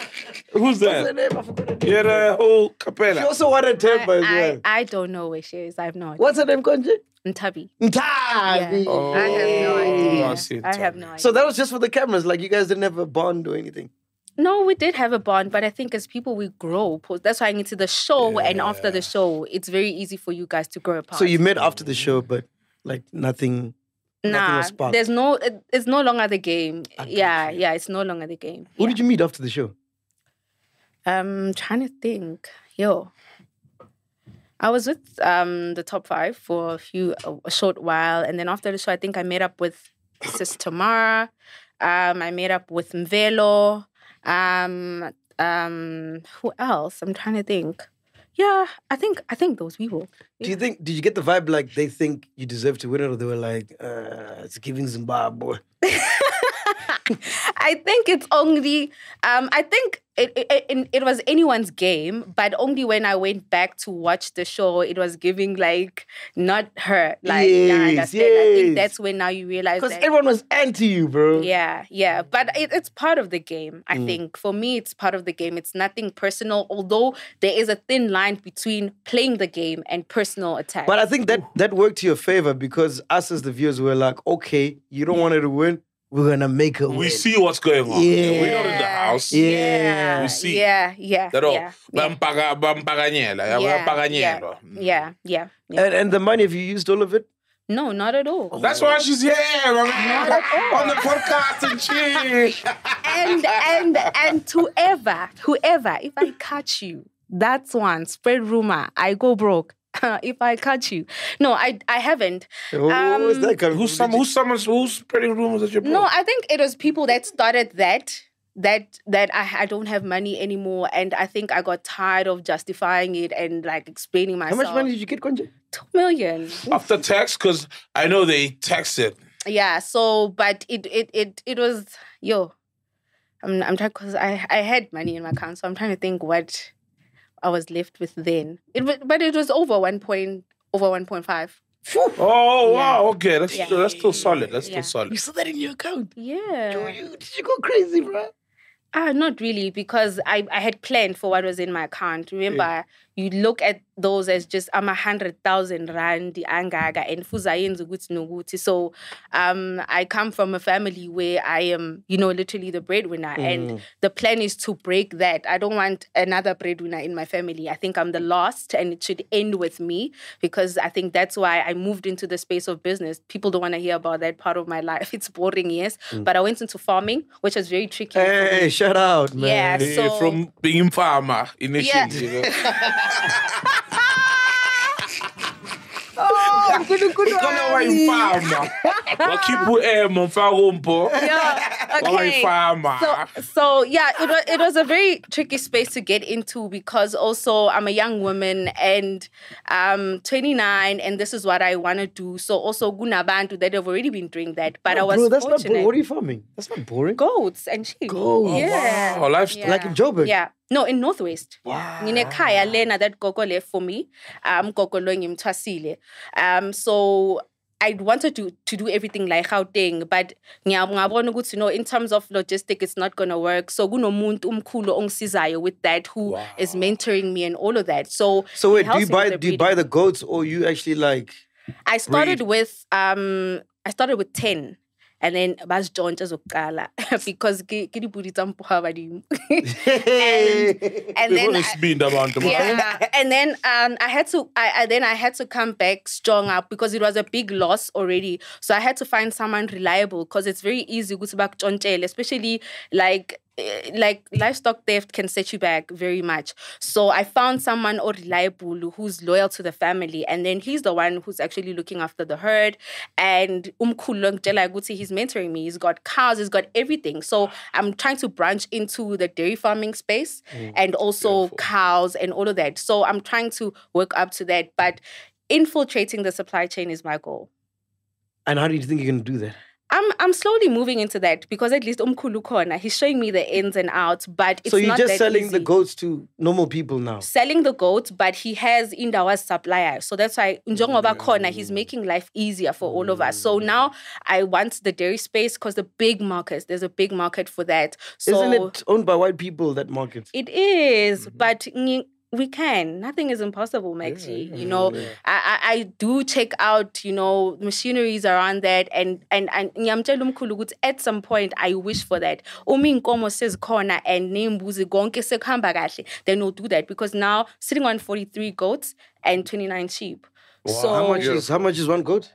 Who's that?
What's her name? I forgot her name.
You're the whole capella.
She
Capella.
also wanted Themba as
I,
well.
I, I don't know where she is. I have no idea.
What's her name, Konji?
Ntabi.
Ntabi.
Oh,
I have no oh. idea.
Oh, I see
I have no idea.
So that was just for the cameras. Like you guys didn't have a bond or anything.
No, we did have a bond, but I think as people we grow. po- That's why I get to the show, and after the show, it's very easy for you guys to grow apart.
So you met after the show, but like nothing. nothing
nah,
was sparked.
there's no. It, it's no longer the game. Yeah, yeah, it's no longer the game.
Who did you meet after the show?
Um, trying to think. Yo, I was with um the top five for a few a, a short while, and then after the show, I think I met up with Sis Tamara. Um, I met up with Mvelo. Um, um, who else? I'm trying to think. Yeah, I think I think those people.
Do you think? Did you get the vibe like they think you deserve to win it, or they were like, uh, "It's giving Zimbabwe"?
I think it's only. Um, I think it, it it it was anyone's game, but only when I went back to watch the show, it was giving like not her. Like, yeah, I
Yes,
understand. I think that's when now you realize
Because everyone was anti you, bro.
yeah, yeah, but it, it's part of the game. I
Mm.
think for me, it's part of the game. It's nothing personal, although there is a thin line between playing the game and personal attack.
But I think that that worked to your favor because us as the viewers were like, okay, you don't want her to win, we're gonna make her win.
We see what's going on.
Yeah.
We're not in the house.
Yeah.
We see.
Yeah, yeah,
That all.
yeah, yeah,
Bampaga- bampaganyela. Yeah,
yeah,
bampaganyelwa.
Yeah, yeah, yeah.
And, and the money, have you used all of it?
No, not at all.
That's why she's here man.
at all.
on the podcast and shit.
and and and to ever, whoever, if I catch you, that's one spread rumor. I go broke. if I catch you, no, I I haven't.
Where's
Um,
that coming
Who's some? Who's someone? Who's spreading rumors that you're?
No, I think it was people that started that that that I, I don't have money anymore, and I think I got tired of justifying it and like explaining myself.
How much money did you get, Konja?
Two million.
After tax, because I know they texted.
Yeah. So, but it it it it was yo. I'm I'm trying because I I had money in my account, so I'm trying to think what I was left with then. It but it was over one point over one point five.
Oh
Yeah.
wow, okay, that's
Yeah.
still, that's still solid. That's
Yeah.
still solid.
You saw that in your account.
Yeah.
Did you, did you go crazy, bro?
Ah, not really, because I, I had planned for what was in my account. Remember, you look at those as just I'm a hundred thousand rand angaga and fuzayenza ukuthi nokuthi. So um I come from a family where I am, you know, literally the breadwinner. And the plan is to break that. I don't want another breadwinner in my family. I think I'm the last and it should end with me because I think that's why I moved into the space of business. People don't want to hear about that part of my life. It's boring, yes. But I went into farming, which was very tricky.
Hey, shout out, man.
Yeah, so
from being farmer initially. you know. Kama wayimfama. Wakhipha mfaka umpo.
yeah,
Waba
okay.
yifama.
So, so yeah, it was it was a very tricky space to get into because also I'm a young woman and um 29 and this is what I want to do. So also gunabantu that have already been doing that, but I was
bro, that's not
fortunate.
boring. What are you farming? That's not boring.
Goats and sheep.
Goats.
Yeah.
Wow, lifestyle.
Like in Joburg?
Yeah. No, in Northwest. Nginekhaya lena that gogo left for me. Um gogo lo ngimthwasile. Um so I wanted to to do everything like Gauteng but ngiya- ngabona ukuthi you know in terms of logistic it's not going to work. So kunomuntu umkhulu ongisizayo with that who is mentoring me and all of that. So
So wait, do you
helps me with
buy do you buy the goats or you actually like
I started
breed?
with um I started with 10 and then bazijonsha zokuqala because ke ke dipudi tsa mpoha badimo. and and then I-
Besibindi abantu, man.
yeah. and then um, I had to, I, I then I had to come back strong up because it was a big loss already. So I had to find someone reliable because it's very easy to go back on jail, especially like Eh, like livestock theft can set you back very much. So I found someone or reliable who's loyal to the family, and then he's the one who's actually looking after the herd. And umkhulu ukuthi he's mentoring me. He's got cows, he's got everything. So I'm trying to branch into the dairy farming space mm, and also cows and all of that. So I'm trying to work up to that, but infiltrating the supply chain is my goal.
and how do you think you're gonna do that?
I'm I'm slowly moving into that because at least umkhulu khona he's showing me the ins and outs, but it's
so you're
not
just
that
selling the
easy.
goats to normal people now.
selling the goats, but he has Indawa's supplier. So that's why Njongoba mm. Kona, he's making life easier for all of us. So mm. now I want the dairy space because the big markets, there's a big market for that. So
Isn't it owned by white people that market?
It is, mm-hmm. but ngi- we can. Nothing is impossible, Maxi. you know, I, I I do check out, you know, machineries around that and and and at some point I wish for that. Uma says sezikhona and nembuzi konke sekuhamba kahle, then we'll do that because now sitting on 43 goats and 29 sheep. So
how much is how much is one goat?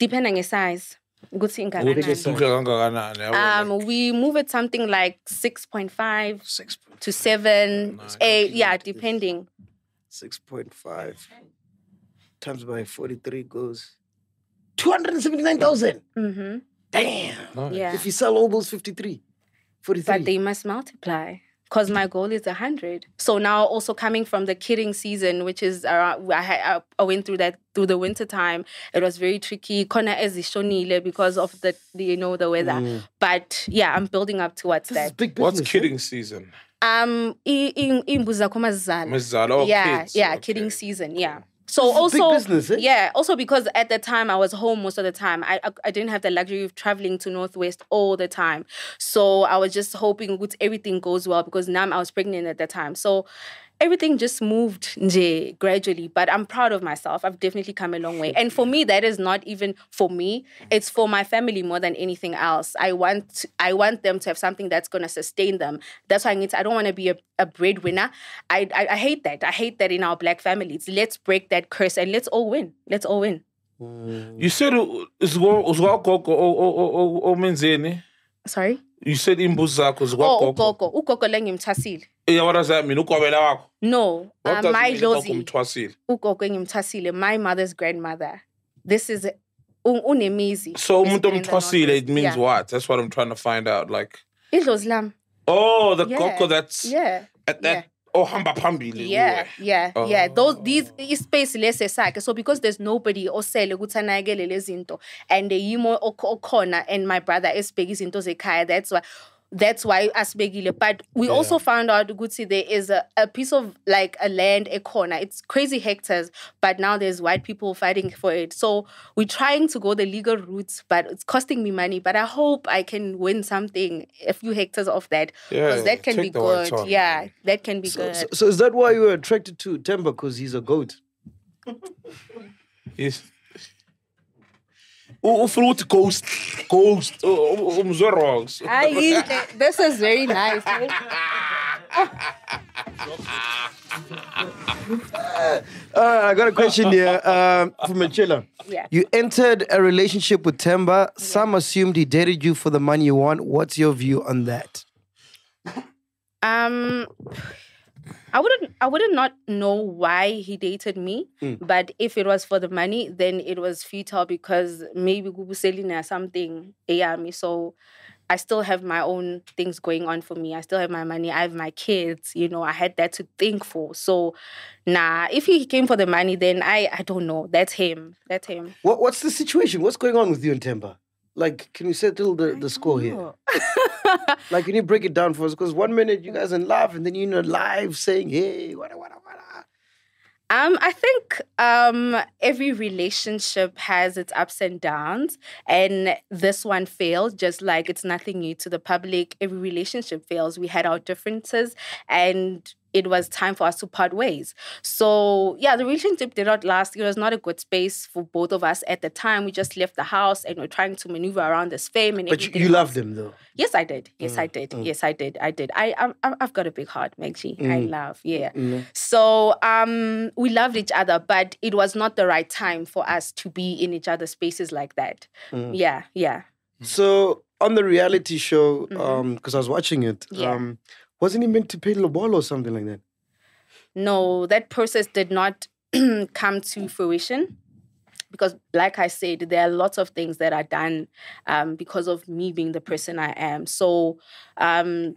depending on your size. Ukuthi ingakanani.
Kuhle kangakanani yabo?
Um, we move it something like 6.5
Six
to 7, 8, yeah, depending.
six point five times by forty three goes two hundred and seventy nine thousand.
Mm-hmm.
Damn.
Yeah.
If you sell all those 53, 43.
But they must multiply because my goal is 100. So now also coming from the kidding season, which is around, I, had, I went through that through the winter time. It was very tricky. Kona ezishonile because of the, the, you know, the weather. But yeah, I'm building up towards
this is
that.
big business.
What's
eh?
kidding season?
Um, i- i- imbuzi zakho mazizala.
Mazizala, oh,
yeah,
kids,
yeah,
okay.
kidding season. Yeah. So
This
also,
business, eh?
yeah, also because at the time I was home most of the time, I, I I didn't have the luxury of traveling to Northwest all the time. So I was just hoping that everything goes well because now I was pregnant at the time. So everything just moved nje, gradually. But I'm proud of myself. I've definitely come a long way. And for me, that is not even for me. It's for my family more than anything else. I want I want them to have something that's gonna sustain them. That's why I need to, I don't want to be a, a breadwinner. I, I I hate that. I hate that in our black families. Let's break that curse and let's all win. Let's all win.
You said uzwagogo omenzeni?
Sorry.
You said imbuzi zakho
Oh,
zikwagogo.
ugogo. Ugogo le ngimthasile.
Yeah, what does that mean? Wakho?
No. Uh, my
it mean?
lozi.
Umthwasile?
Ugogo ngimthasile. My mother's grandmother. This is un- unemizi.
So umuntu omthwasile, it means
yeah.
what? That's what I'm trying to find out. Like,
Idlozi lam.
oh, the
Yeah.
gogo that's
Yeah.
at that.
yeah.
Oh, hamba phambili.
Yeah, yeah, yeah. Those
Oh.
these ispace lesi sakhe. So because there's nobody osele ukuthi anakele lezi zinto and yimo ok- okhona and my brother is esibheka izinto zekhaya. That's why that's why asibekile. But we also found out ukuthi there is a, a piece of like a land a corner. It's crazy hectares, but now there's white people fighting for it. So we're trying to go the legal route, but it's costing me money. But I hope I can win something, a few hectares of that. Because
Yeah,
that can be good. Yeah, that can be
So,
good.
so, so is that why you were attracted to Themba? Because he's a goat.
Yes. U- ufuna coast, ghost ghost umzwe wrong
I, this is very nice.
Uh, I got a question here um, from Machela.
Yeah.
You entered a relationship with Themba. Some assumed he dated you for the money you want. What's your view on that?
Um, I wouldn't. I wouldn't not know why he dated me, mm. but if it was for the money, then it was futile because maybe Gubuselina something me. So I still have my own things going on for me. I still have my money. I have my kids. You know, I had that to think for. So, nah. If he came for the money, then I. I don't know. That's him. That's him.
What, what's the situation? What's going on with you and Themba? Like, can you settle the, the score here? Like, can you break it down for us? Because one minute you guys in love, and then you're in a live saying, hey, wada, wada, wada.
Um, I think um, every relationship has its ups and downs, and this one failed. Just like it's nothing new to the public, every relationship fails. We had our differences, and it was time for us to part ways. So yeah, the relationship did not last. It was not a good space for both of us at the time. We just left the house and we're trying to maneuver around this fame and
But you,
everything
you
else.
loved him, though.
Yes, I did. Yes, I did. Yes, I did. I did. I, I'm- I'm, I've got a big heart, MacG. I love, yeah. So um, we loved each other, but it was not the right time for us to be in each other's spaces like that. Yeah, yeah.
So, on the reality show, um, because I was watching it,
Mm-hmm. Yeah.
um, wasn't he meant to pay Lobolo or something like that?
No, that process did not come to fruition because, like I said, there are lots of things that are done um, because of me being the person I am. So um,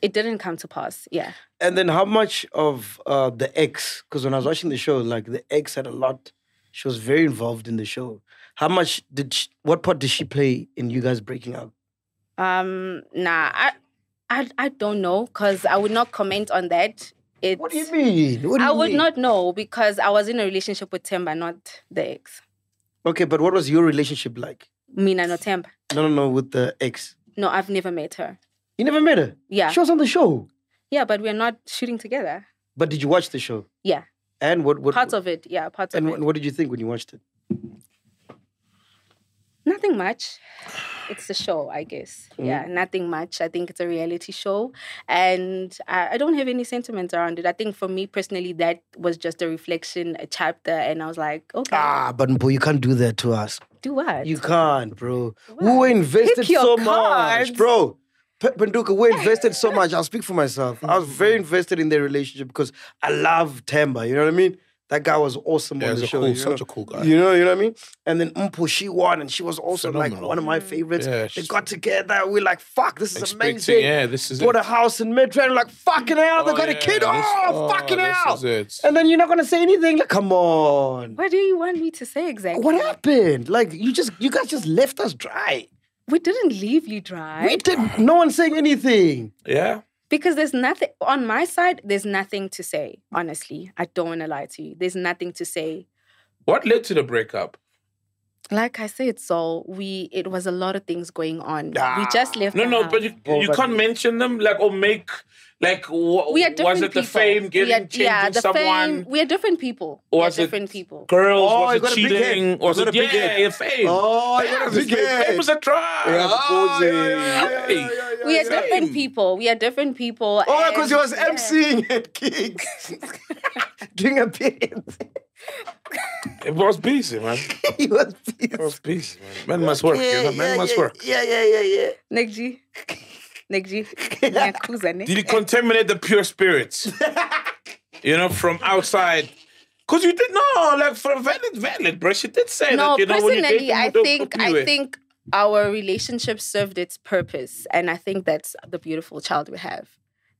it didn't come to pass. Yeah.
And then how much of uh, the ex, because when I was watching the show, like the ex had a lot, she was very involved in the show. How much did she, what part did she play in you guys breaking up?
Um, nah, I, I, I don't know because I would not comment on that. It's,
What do you mean? What do
I
you
would
mean?
not know because I was in a relationship with Themba, not the ex.
Okay, but what was your relationship like?
Mina, no Temba.
No, no, no, with the ex.
No, I've never met her.
You never met her?
Yeah.
She was on the show.
Yeah, but we're not shooting together.
But did you watch the show?
Yeah,
And what what
parts of it. Yeah, parts
and
of it.
And what did you think when you watched it?
Nothing much. It's a show, I guess. Yeah, nothing much. I think it's a reality show. And I, I don't have any sentiments around it. I think for me personally, that was just a reflection, a chapter. And I was like, okay,
Ah, but bro, you can't do that to us.
do what?
You can't, bro. We were invested so
cards.
much, bro. P- Phenduka, we invested so much. I'll speak for myself. I was very invested in their relationship because I love Themba. You know what I mean? That guy was awesome
Yeah,
on the show.
cool-
you
such
know?
a cool guy.
You know, you know what I mean? And then Umpo, she won, and she was also like one of my favorites.
Yeah,
they got together. We're like, fuck, this is amazing.
yeah, this is
Bought
it.
a house in Midrand. Like, fucking hell, they
Oh,
got a kid.
this-
Oh,
oh,
fucking
this
hell.
is it.
And then you're not gonna say anything. Like, come on.
what do you want me to say exactly?
What happened? Like, you just, you guys just left us dry.
We didn't leave you dry.
We did. No one saying anything.
Yeah.
Because there's nothing on my side, there's nothing to say, honestly. I don't want to lie to you. There's nothing to say.
What led to the breakup?
Like I said, so we it was a lot of things going on. We just left.
No,
the
no,
house.
but you,
Oh,
you
but-
can't mention them, like, or make, like, wha-
we are different
was it the
people.
fame
We
getting
are-
changing
yeah, the
someone?
fame. We are different people. We are
was it
different people.
Girls,
Oh,
was
you
it
got a big head.
cheating? Was it
a big
yeah,
head.
yeah, fame?
Oh, you got a
Fame
big
is-
head.
A trial.
Yeah, proposing.
yeah,
Yeah,
Hey.
yeah, yeah,
we are
yeah.
different people. We are different people.
Oh, because he was
yeah.
emceeing at Kings. Doing appearance.
It was busy, man.
he was peace.
It was busy, man. Man must work, you know, man must
yeah,
work.
Yeah, yeah, yeah, yeah.
Negji. G. Ngiyakuza, ne?
Did he contaminate the pure spirits? you know, from outside. Because you did no, like for valid, valid, bro. She did say
No,
that. You know, when you
personally, I think
don't
I think our relationship served its purpose, and I think that's the beautiful child we have.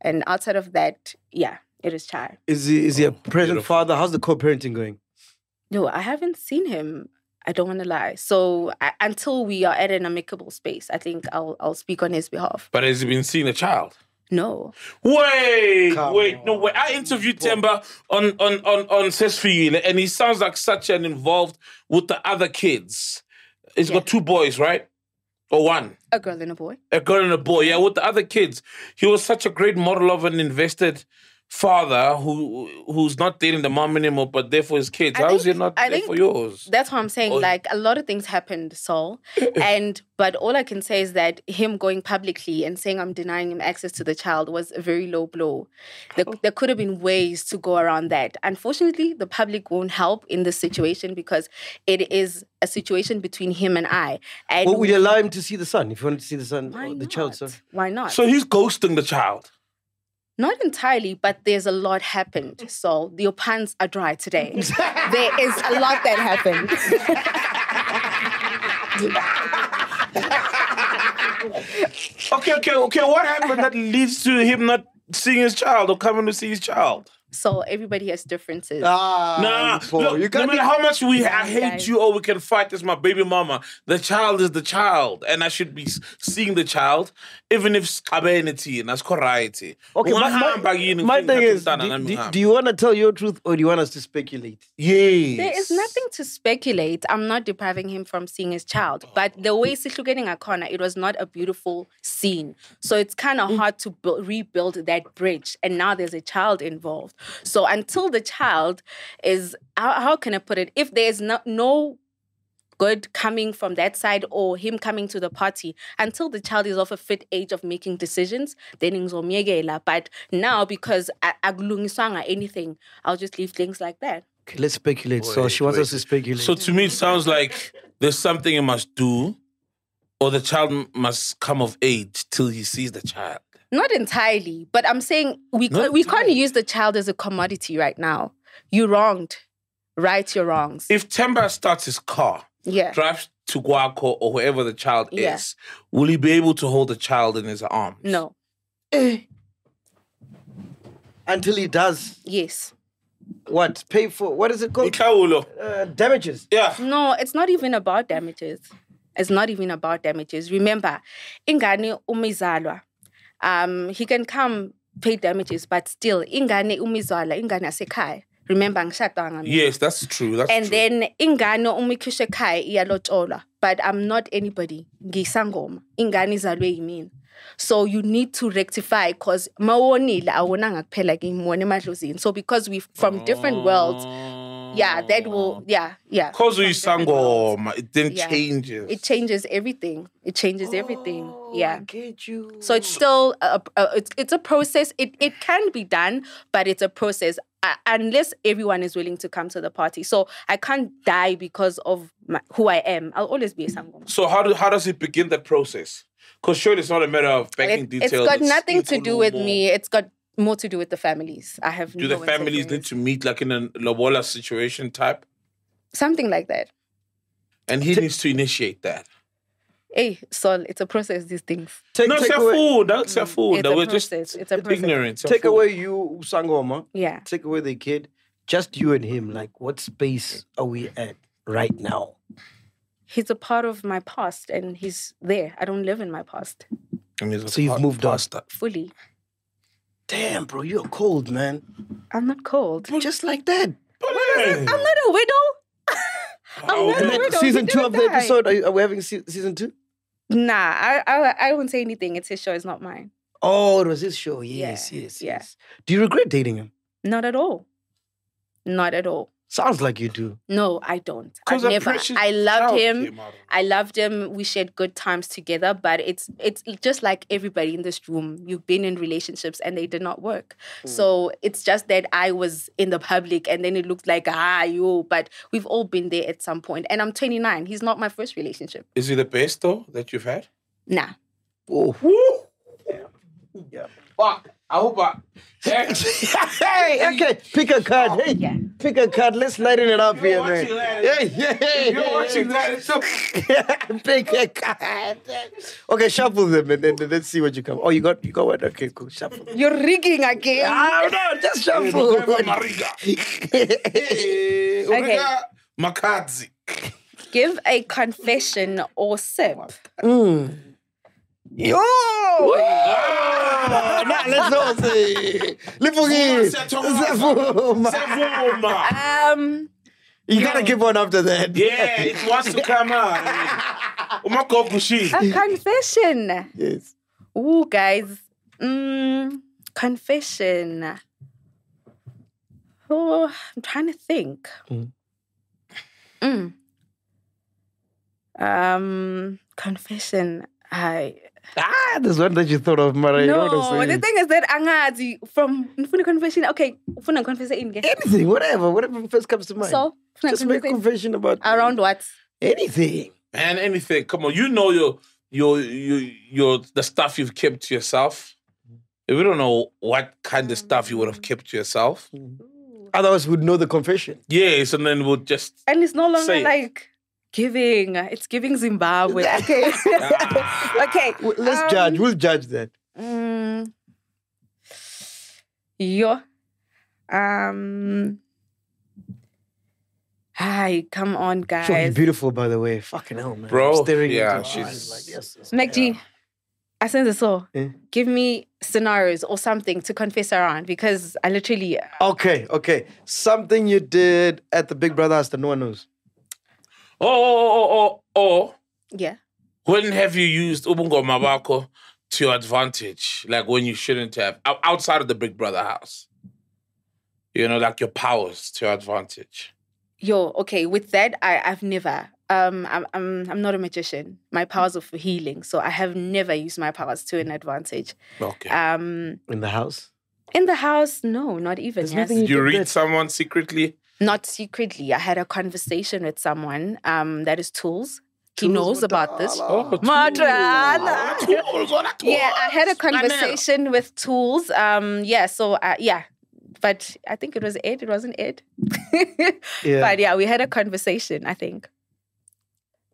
And outside of that, yeah, it is child.
Is he is he a oh, present
beautiful.
father? How's the co-parenting going?
No, I haven't seen him. I don't want to lie. So I, until we are at an amicable space, I think I'll I'll speak on his behalf.
But has he been seeing a child?
No,
Wait,
Come
wait, no way. I interviewed Themba on on on on Sesfile, and he sounds like such an involved with the other kids. He's
Yeah.
got two boys, right? Or one.
a girl and a boy.
A girl and a boy. Yeah, with the other kids. He was such a great model of an invested father who who's not dating the mom anymore, but there for his kids.
I
How is he
think-
not
I
there
think
for yours?
That's what I'm saying.
Oh.
Like a lot of things happened, Sol. and but all I can say is that him going publicly and saying I'm denying him access to the child was a very low blow. There,
Oh.
there could have been ways to go around that. Unfortunately, the public won't help in this situation because it is a situation between him and I. And
Well, would you allow him to see the son if you wanted to see the son,
why
or the
not?
child? Son?
Why not?
So he's ghosting the child.
Not entirely, but there's a lot happened. So your pants are dry today. there is a lot that happened.
Okay, okay, okay. What happened that leads to him not seeing his child or coming to see his child?
So everybody has differences.
Ah,
Nah,
Paul,
look,
you
no matter how much we I hate
guys.
you or we can fight as my baby mama, the child is the child, and I should be seeing the child, even if skabenity and that's correct.
Okay, my, my, my thing is, do, do, do you want to tell your truth or do you want us to speculate?
yes.
There is nothing to speculate. I'm not depriving him from seeing his child. But the way getting a corner, it was not a beautiful scene. So it's kind
Mm.
of hard to bu- rebuild that bridge. And now there's a child involved. So until the child is, how, how can I put it? If there's no, no good coming from that side or him coming to the party until the child is of a fit age of making decisions then ngizomyekela but now because a- akulungiswanga anything i'll just leave things like that
Okay, let's speculate. so she wants
wait.
us to speculate.
So to me, it sounds like there's something he must do, or the child must come of age till he sees the child.
Not entirely, but I'm saying we
Not
ca- we can't use the child as a commodity right now. You wronged, right your wrongs.
If Themba starts his car,
yeah,
drives to Guaco or whoever the child
Yeah.
is, will he be able to hold the child in his arms?
no,
Until he does
yes,
what? Pay for what is it called? Uh, damages.
Yeah.
no. It's not even about damages. It's not even about damages. Remember, ingane umizalwa. Um, he can come pay damages, but still, ingane umizalwa, ingane asekhaya. Remember, ngishadanga mina.
Yes, that's true. That's
and
true.
then ingane uma ikhishwa ekhaya iyalotsholwa but i'm not anybody ngiyisangoma ingane izalwe yimina So you need to rectify because mawonile awonanga kuphela ke ngimone emadlozini. So because we from different worlds, yeah, that will yeah, yeah.
Cause
from
we
different worlds.
sangoma, it then
Yeah.
changes.
It changes everything. It changes everything.
Oh,
Yeah.
I get you.
So it's still a, a, it's it's a process. It it can be done, but it's a process uh, unless everyone is willing to come to the party. So I can't die because of my, who I am. I'll always be a sangoma.
So how do how does it begin the process? Because surely it's not a matter of banking
It,
details.
it's got
it's
nothing to do with
informal.
me. It's got more to do with the families. I have
Do
no
the families need to meet like in a lobola situation type?
something like that.
And he needs to initiate that.
Hey, Sol, it's a process. These things.
Take,
No,
take
it's a
away,
fool. That's a mm, fool.
It's
That
a
we're just
process. It's a process.
ignorant.
take away you, Sangoma.
Yeah.
Take away the kid. Just you and him. Like, what space are we at right now?
He's a part of my past, and he's there. I don't live in my past
So you've moved on.
fully.
Damn, bro, you're cold, man.
I'm not cold.
Just like that.
I'm not a widow. I'm not a widow.
season
He
two of the
die.
episode. Are, you, are we having se- season two?
Nah, I, I I won't say anything. It's his show. It's not mine.
Oh, it was his show. Yes,
Yeah,
yes,
yeah.
yes. Do you regret dating him?
Not at all. Not at all.
Sounds like you do.
No, I don't. I
'Cause a
never. I loved
child
him.
came out of it.
I loved him. We shared good times together. But it's it's just like everybody in this room. You've been in relationships and they did not work. So it's just that I was in the public and then it looked like ah you. But we've all been there at some point. And I'm 29. He's not my first relationship.
Is he the best though that you've had?
Nah.
Oh.
yeah. Yeah. Fuck. I hope I.
Hey, okay, pick a card. Hey,
Yeah.
pick a card. Let's lighten it up here, man.
watching that.
Hey, hey, hey,
You're watching that. It's so-
pick a card. Okay, shuffle them and then then let's see what you come. Oh, you got you got one. Okay, cool. Shuffle.
You're rigging again.
Ah, no, just shuffle.
Okay.
Makadzi.
Give a confession or sip.
Yo! Nah, let's go. say. Lipugile. Siyavuma.
Savuma.
Um,
You gotta give one after that.
Yeah, it wants to come out. Umagogushi.
a confession.
Yes.
Ooh, guys. Mm, confession. Oh, I'm trying to think. Mm. Um, confession. I
Ah, there's one that you thought of, Mara. You know
no. The thing is that angazi from ufuna confession. Okay, ufuna confession
Anything, whatever, whatever first comes to mind.
So
just make confession about
around what?
anything.
Man, anything. Come on, you know your your your your the stuff you've kept to yourself. If we don't know what kind of stuff you would have kept to yourself,
Otherwise, we'd know the confession.
yes, and then we'll just
And it's no longer
like. it.
Like giving. It's giving Zimbabwe. Okay. okay.
Let's
um,
judge. We'll judge that.
Mm, yo. Um. Hi, come on, guys.
She's
guys.
beautiful, by the way. Fucking hell, man.
Bro,
I'm staring
yeah,
into her
she's-
eyes like, yes, yes.
MacG, I send this all.
Eh?
Give me scenarios or something to confess around because I literally.
Okay, okay. Something you did at the Big Brother house that no one knows.
Oh oh oh oh oh.
Yeah.
When have you used ubungoma bakho to your advantage? Like when you shouldn't have outside of the Big Brother house. You know, like your powers to your advantage.
Yo, okay. With that, I, I've never. Um, I'm, I'm I'm not a magician. My powers are for healing, so I have never used my powers to an advantage.
Okay.
Um,
In the house?
in the house, no, not even. Yes.
nothing
Did you read someone secretly?
Not secretly. I had a conversation with someone. Um, that is tools. He
Tools
knows about this.
Oh,
Matrana.
tools,
Yeah, I had a conversation with tools. Um, yeah, so uh, yeah, but I think it was Ed. It wasn't Ed.
Yeah.
But yeah, we had a conversation. I think.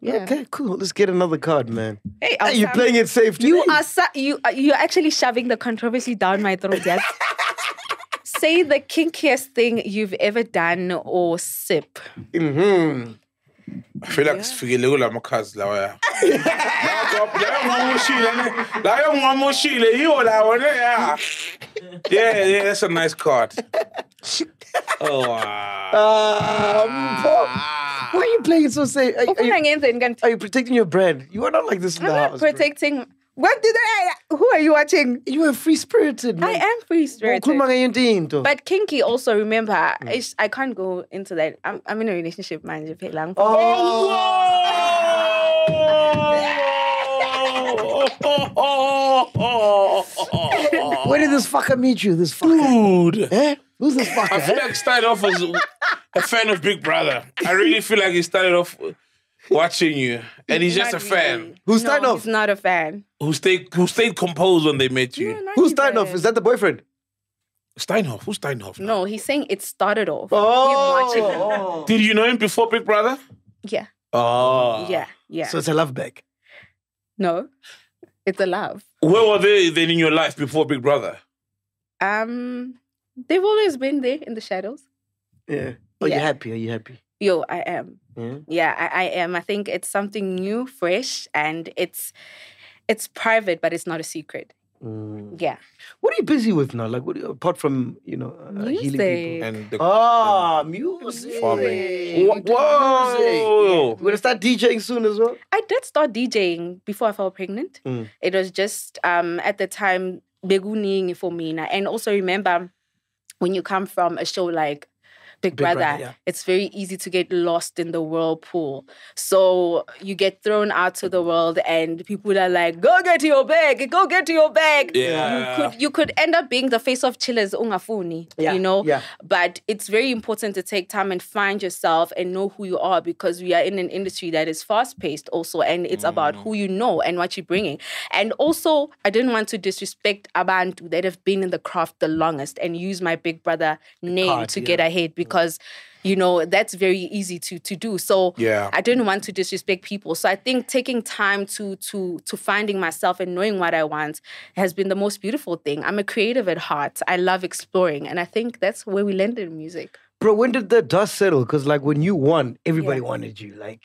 Yeah.
Okay, cool. Let's get another card, man.
Hey,
Hey, you're playing it safe today.
You are su- you uh, you're actually shoving the controversy down my throat. Yes. Say the kinkiest thing you've ever done or sip.
Mm-hmm.
I feel like sifikele kula makhazi lawa ya. Layo ngiwamoshile ne. Ngiwamoshile yiwo lawo ne ya. Yeah, yeah, that's a nice card. Oh wow.
Um, Paul, why are you playing it so safe? Are, are, you, are you protecting your brand? You are not like this in
I'm
the
not
house. bro.
Protecting. What did I? Who are you watching?
You are free spirited.
I am free spirited.
Ukhuluma ngento into.
But kinky also remember,
Mm.
it's- I can't go into that. I'm, I'm in a relationship, man. Phela. lang.
Where did this fucker meet you? This fucker.
Dude.
Eh? Who's this fucker?
I feel like started off as a fan of Big Brother. I really feel like he started off watching you, and he's just
Not
a fan
really.
Who's
no,
starting off?
He's not a fan.
who stayed who stayed composed when they met you.
No, not
Who's starting off?
even.
Is that the boyfriend?
Steinhoff. Who's Steinhoff? now?
No, he's saying it started off.
Oh.
Him watching him.
Did you know him before Big Brother?
Yeah,
Oh.
yeah, yeah.
So it's a love bag.
no, it's a love.
Where were they then in your life before Big Brother?
Um, they've always been there in the shadows.
Yeah. Are you
Yeah.
happy? Are you happy?
Yo, I am.
Yeah.
Yeah, I, I am. I think it's something new, fresh, and it's it's private, but it's not a secret.
Mm.
Yeah.
What are you busy with now? Like, what apart from you know uh, healing people?
And the
Ah, music.
Farming.
Wha-
Wha- Whoa.
We're gonna start DJing soon as well.
I did start DJing before I fell pregnant.
Mm.
It was just um, at the time beguning for me, and also remember when you come from a show like Big,
Big
Brother,
Brother, yeah.
it's very easy to get lost in the whirlpool. So you get thrown out to the world, and people are like, "Go get your bag, go get your bag."
Yeah.
You could you could end up being the face of chillers ungafuni,
Yeah,
you know.
yeah.
But it's very important to take time and find yourself and know who you are because we are in an industry that is fast paced also, and it's about
Mm.
who you know and what you're bringing. And also, I didn't want to disrespect abantu that have been in the craft the longest and use my big brother name
card,
to
yeah.
get ahead Mm. because. You know, that's very easy to to do. So
Yeah.
I didn't want to disrespect people. So I think taking time to to to finding myself and knowing what I want has been the most beautiful thing. I'm a creative at heart. I love exploring, and I think that's where we landed in music.
Bro, when did the dust settle? Because like when you won, everybody
Yeah.
wanted you. Like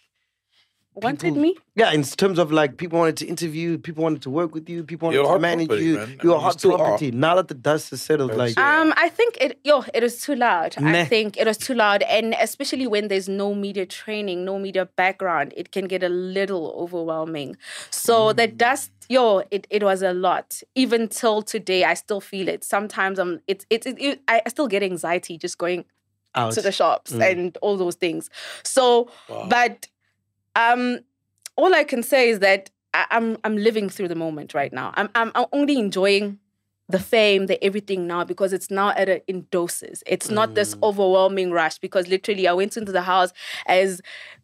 Wanted
people-
me?
Yeah, in terms of like people wanted to interview, people wanted to work with you, people wanted
You're
to manage
property,
you.
man.
You're a
You
hot
still are.
property. Now that the dust has settled, like
Um, I think it yo, it was too loud.
Meh.
I think it was too loud, and especially when there's no media training, no media background, it can get a little overwhelming. So the dust, yo, it, it was a lot. Even till today, I still feel it. Sometimes I'm, it's it's it, it, I I still get anxiety just going
out.
to the shops
Mm.
and all those things. So, but um, all I can say is that I, I'm I'm living through the moment right now. I'm I'm, I'm only enjoying the fame, the everything now because it's now at a, in doses. It's not this
Mm.
overwhelming rush because literally I went into the house as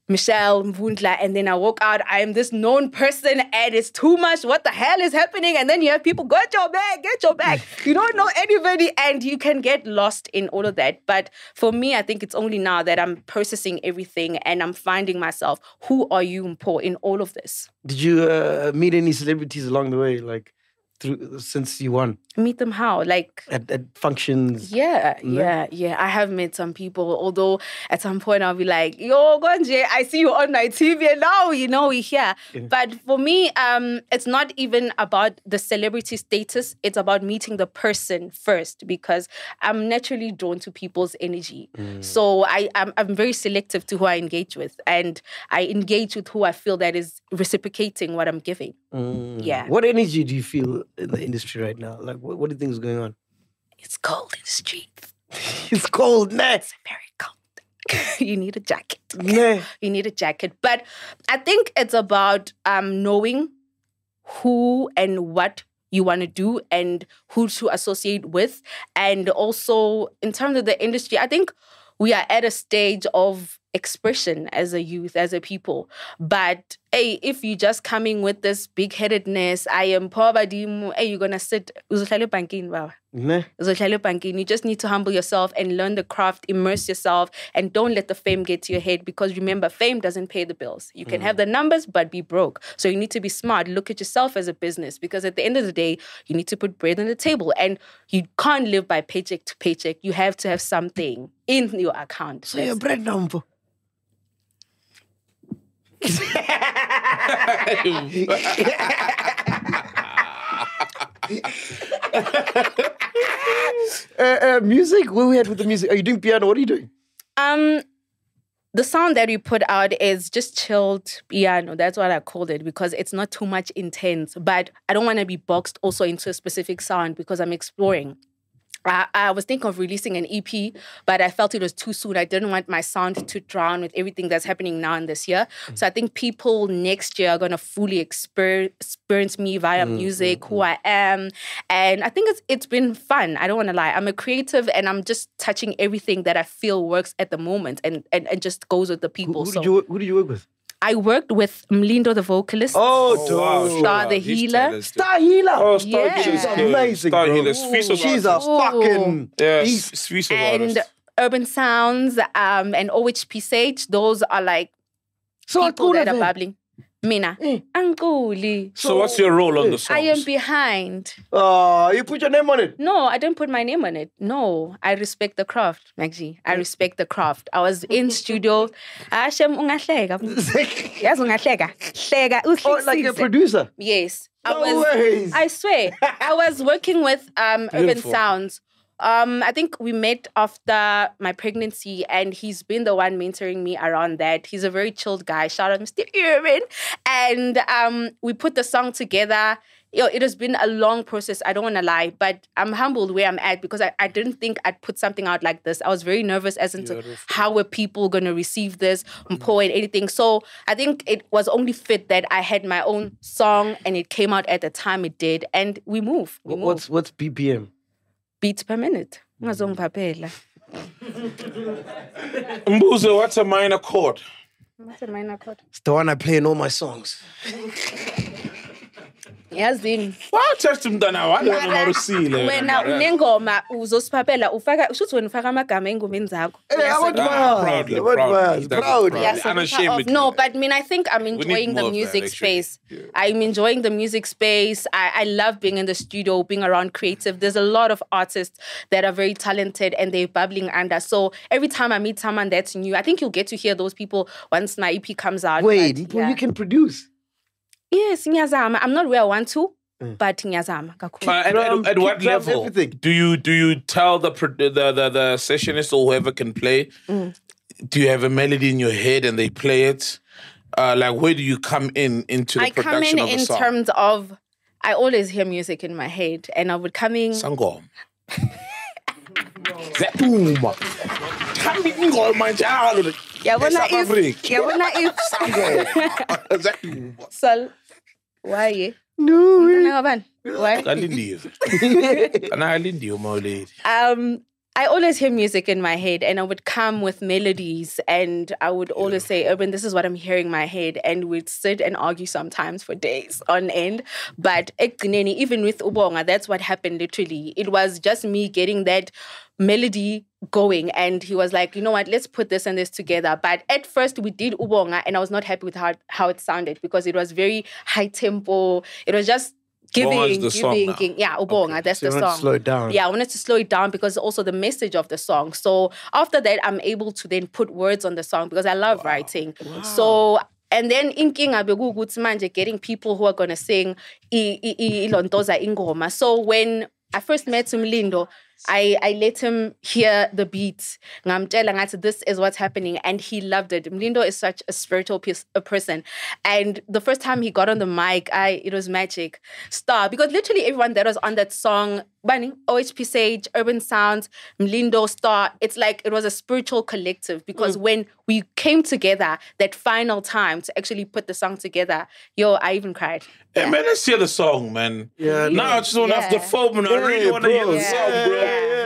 Michelle Mvundla and then I woke out. I am this known person and it's too much. What the hell is happening? And then you have people, get your bag, get your bag. you don't know anybody and you can get lost in all of that. But for me, I think it's only now that I'm processing everything and I'm finding myself. Who are you, Mpho, in all of this?
Did you uh, meet any celebrities along the way, like through since you won
Meet them how? Like,
at, at functions?
Yeah,
No?
yeah, yeah. I have met some people, although at some point I'll be like, yo, Gonje, I see you on my TV and now, you know, we're here. But for me, um, it's not even about the celebrity status. It's about meeting the person first because I'm naturally drawn to people's energy. So I, I'm, I'm very selective to who I engage with and I engage with who I feel that is reciprocating what I'm giving. Yeah.
What energy do you feel in the industry right now? Like, what, what do you think is going on?
It's cold in the streets.
It's cold, next.
Very cold. you need a jacket.
Yeah.
you need a jacket. But I think it's about um, knowing who and what you want to do and who to associate with. And also, in terms of the industry, I think we are at a stage of expression as a youth, as a people. But hey, if you're just coming with this big headedness, I am poverty, hey, you're gonna sit. uzohlala ebhankini, baba.
Nah.
You just need to humble yourself and learn the craft, immerse yourself, and don't let the fame get to your head because remember, fame doesn't pay the bills. You can have mm. the numbers, but be broke. So you need to be smart. Look at yourself as a business because at the end of the day, you need to put bread on the table and you can't live by paycheck to paycheck. You have to have something in your account.
So you're bread number. Uh, uh, music? Where we at with the music? Are you doing piano? What are you doing?
Um, the sound that we put out is just chilled piano. That's what I called it because it's not too much intense. But I don't want to be boxed also into a specific sound because I'm exploring. I, I was thinking of releasing an EP, but I felt it was too soon. I didn't want my sound to drown with everything that's happening now and this year. So I think people next year are gonna fully exper- experience me via mm, music, mm, who mm. I am, and I think it's it's been fun. I don't want to lie. I'm a creative, and I'm just touching everything that I feel works at the moment, and and, and just goes with the
Who,
people.
who
so
did you who did you work with?
I worked with Mlindo, the vocalist.
Oh,
wow,
dope.
Star the
He's
Healer.
talented.
Star Healer.
Oh, Star
Yeah.
Healer's
She's amazing,
Star
bro.
Healer's
She's a
Artists.
fucking
Yeah,
beast.
s-
and
Artists.
Urban Sounds um, and OHP Sage. Those are like
So
people that are bubbling. Mina,
Eh.
Ankuli.
So what's your role on the songs?
I am behind.
Oh, you put your name on it.
No, I don't put my name on it. No, I respect the craft, Maggie. I respect the craft. I was in studio. Hashem ungahleka. Yazi ungahleka. Hleka
Oh, like a
uhlekisise.
producer.
Yes. I
No
was
ways.
I swear. I was working with um Urban Sounds. Um, I think we met after my pregnancy, and he's been the one mentoring me around that. He's a very chilled guy. Shout out, Mr. Irwin. And um, we put the song together. You know, it has been a long process. I don't want to lie, but I'm humbled where I'm at because I, I didn't think I'd put something out like this. I was very nervous as into how were people going to receive this, Mpho and anything. So I think it was only fit that I had my own song and it came out at the time it did, and we move. We move.
What's what's BPM?
Beats per minute? Mm-hmm. Ungazongiphaphela.
Mbuzo, what's a minor chord?
What's a minor chord?
It's the one I play in all my songs.
yazini
watest mntana walona marusile
wena unengoma uzosiphaphela ufaka shuthi wena ufaka amagama ey'ngomeni zakho
Hey, abantu bayazi,
proudly,
abantu
proudly.
bayazi,
That's
proud.
proud.
Yeah, so
Unashamedly.
no, but I mean, I think I'm enjoying the
more of that,
music
actually.
space. I'm enjoying the music space. I, I love being in the studio, being around creative. There's a lot of artists that are very talented and they're bubbling under. So every time I meet someone that's new, I think you'll get to hear those people once my EP comes out.
Wait,
but, yeah.
you can produce.
Yes, ngiyazama. I'm not where I want to,
Mm.
but ngiyazama kakhulu.
Uh, at,
drum,
at, at what
drum,
level
everything.
do you do you tell the pro- the the, the sessionist or whoever can play?
Mm.
Do you have a melody in your head and they play it? Uh, like where do you come in into the
I come
production
in
of a
in
song?
terms of I always hear music in my head, and I would come in.
Sangoma. Zeduma. Thambi ingoma njalo.
Yabona
South
if
Africa.
yabona if
Sangoma. Zeduma.
Sol why ye?
No.
Mntwana kabani? Why?
Kalindiwe. Kana kalindiwe my lady.
um I always hear music in my head and I would come with melodies and I would always say, Urban, this is what I'm hearing in my head. And we'd sit and argue sometimes for days on end. But even with Ubonga, that's what happened literally. It was just me getting that melody going. And he was like, you know what, let's put this and this together. But at first we did Ubonga and I was not happy with how, how it sounded because it was very high tempo. It was just giving,
Ubonga's the song
giving, giving. Yeah, oh, Ubonga, that's
So
the
to
song.
slow it down.
Yeah, I wanted to slow it down because also the message of the song. So after that, I'm able to then put words on the song because I love writing. So and then inkinga bekuwukuthi manje getting people who are gonna sing i- i- i- ilontoza ingoma. So when I first met Umlindo, I, I let him hear the beat. Ngamtshela ngathi this is what's happening and he loved it. Mlindo is such a spiritual pers- a person. And the first time he got on the mic, I it was magic. Star because literally everyone that was on that song, Bunny, OHP Sage, Urban Sounds, Mlindo, Star, it's like it was a spiritual collective because when we came together that final time to actually put the song together, yo, I even cried.
Hey man, let's hear the song, man.
Yeah,
Now I just don't have the phone, and I really want to hear
bro.
the
Yeah,
song, bro.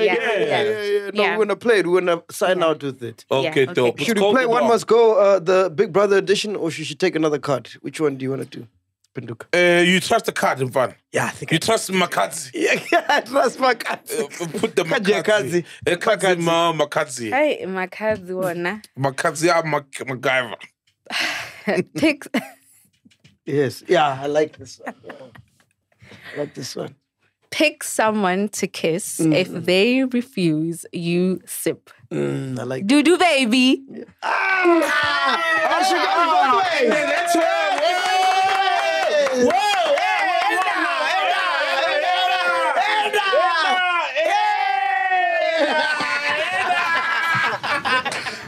Yeah, yeah,
yeah,
yeah.
yeah, yeah. No,
Yeah.
we're gonna play it. We're gonna sign out with it.
Okay,
okay.
dope.
Should we play One Must Go, uh, the Big Brother edition, or should she take another card? Which one do you want to do? Phenduka.
Uh, you trust the card in front.
Yeah, I think
You trust Makadzi.
Yeah, yeah, I trust my card.
Uh, Put the
Kaji
Makadzi.
Akazi.
Eh, Kadzi ma Makadzi.
Hey, Makazi wona.
Makadzi ya Mak- MacGyver.
Pick
Yes, yeah, I like this one. I like this one.
Pick someone to kiss. If they refuse, you sip.
Mm, I like.
Doo doo baby.
Ah, she got it both ways.
That's Whoa!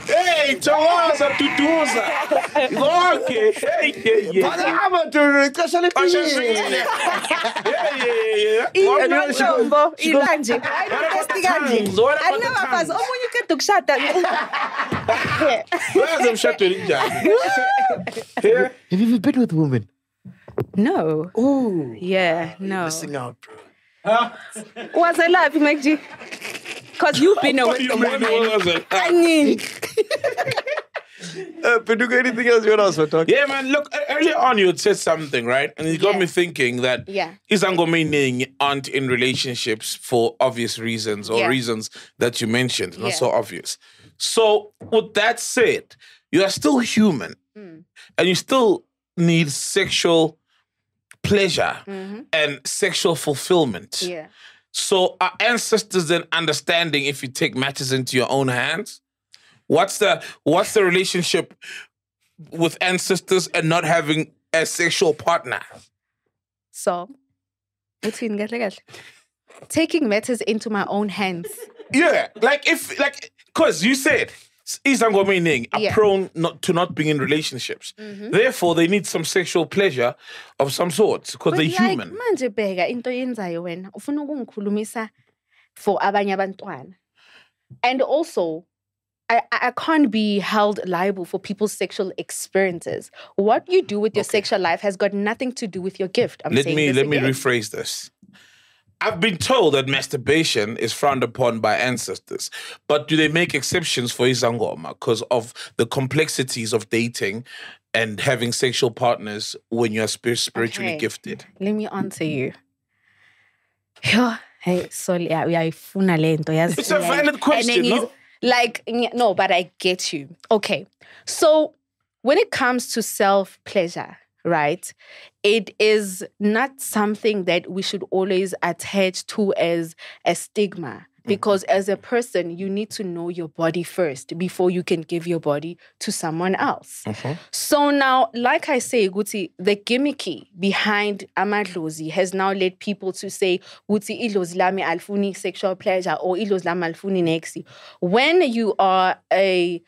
Hey, Hey, Tawaza, Tutuza. Okay. Hey, yeah, yeah.
Phakama, Tulu, ixesha
Qasha
lifikile.
lifikile. Yeah, yeah, yeah. What
And then
about-
she goes-
Nombo,
she goes-
ilanje.
What about
Ayinesti
the
kanje.
tongues? What about the
Ayinabafazi,
tongues?
omunye uqeda ukushada.
Wazi emshadweni kunjani? Yeah.
Have you ever been with a woman?
No.
Ooh.
Yeah, no.
Missing out, bro.
Was I laughing, MacG? Because you've been
What
with
do you
a
mean
woman.
wasn't?
I mean,
Uh, Phenduka, anything else you want us to ask for talk?
Yeah, man. Look, earlier on you had said something, right? And it got
Yeah.
me thinking that
Yeah.
Izango meaning aren't in relationships for obvious reasons or
Yeah.
reasons that you mentioned, not
Yeah.
so obvious. So, with that said, you are still human
Mm.
and you still need sexual pleasure
Mhm.
and sexual fulfillment.
yeah.
So our ancestors then understanding if you take matters into your own hands? What's the what's the relationship with ancestors and not having a sexual partner?
So, uthini kahle kahle? Taking matters into my own hands.
Yeah, like if like because you said Izango meaning are
Yeah. Mm-hmm.
prone not to not being in relationships. Therefore, they need some sexual pleasure of some sort because they're
like,
human.
manje bheka into yenzayo wena ufuna ukungikhulumisa for abanye abantwana. And also I, I can't be held liable for people's sexual experiences. What you do with your sexual life has got nothing to do with your gift. I'm
let me let me rephrase this. I've been told that masturbation is frowned upon by ancestors, but do they make exceptions for Izangoma because of the complexities of dating and having sexual partners when you're spir- spiritually
Okay.
gifted?
Let me answer you. Yo, hey, sorry, yeah, uyayifuna le nto yazi.
It's a valid question, no?
Like, no, but I get you. Okay. So when it comes to self pleasure, right, it is not something that we should always attach to as a stigma. Because mm-hmm. as a person, you need to know your body first before you can give your body to someone else. Mm-hmm. So now, like I say, Guti, the gimmicky behind amadlozi has now led people to say, Guti idlozi lami alfuni sexual pleasure or idlozi lami alfuni nexi. When you are a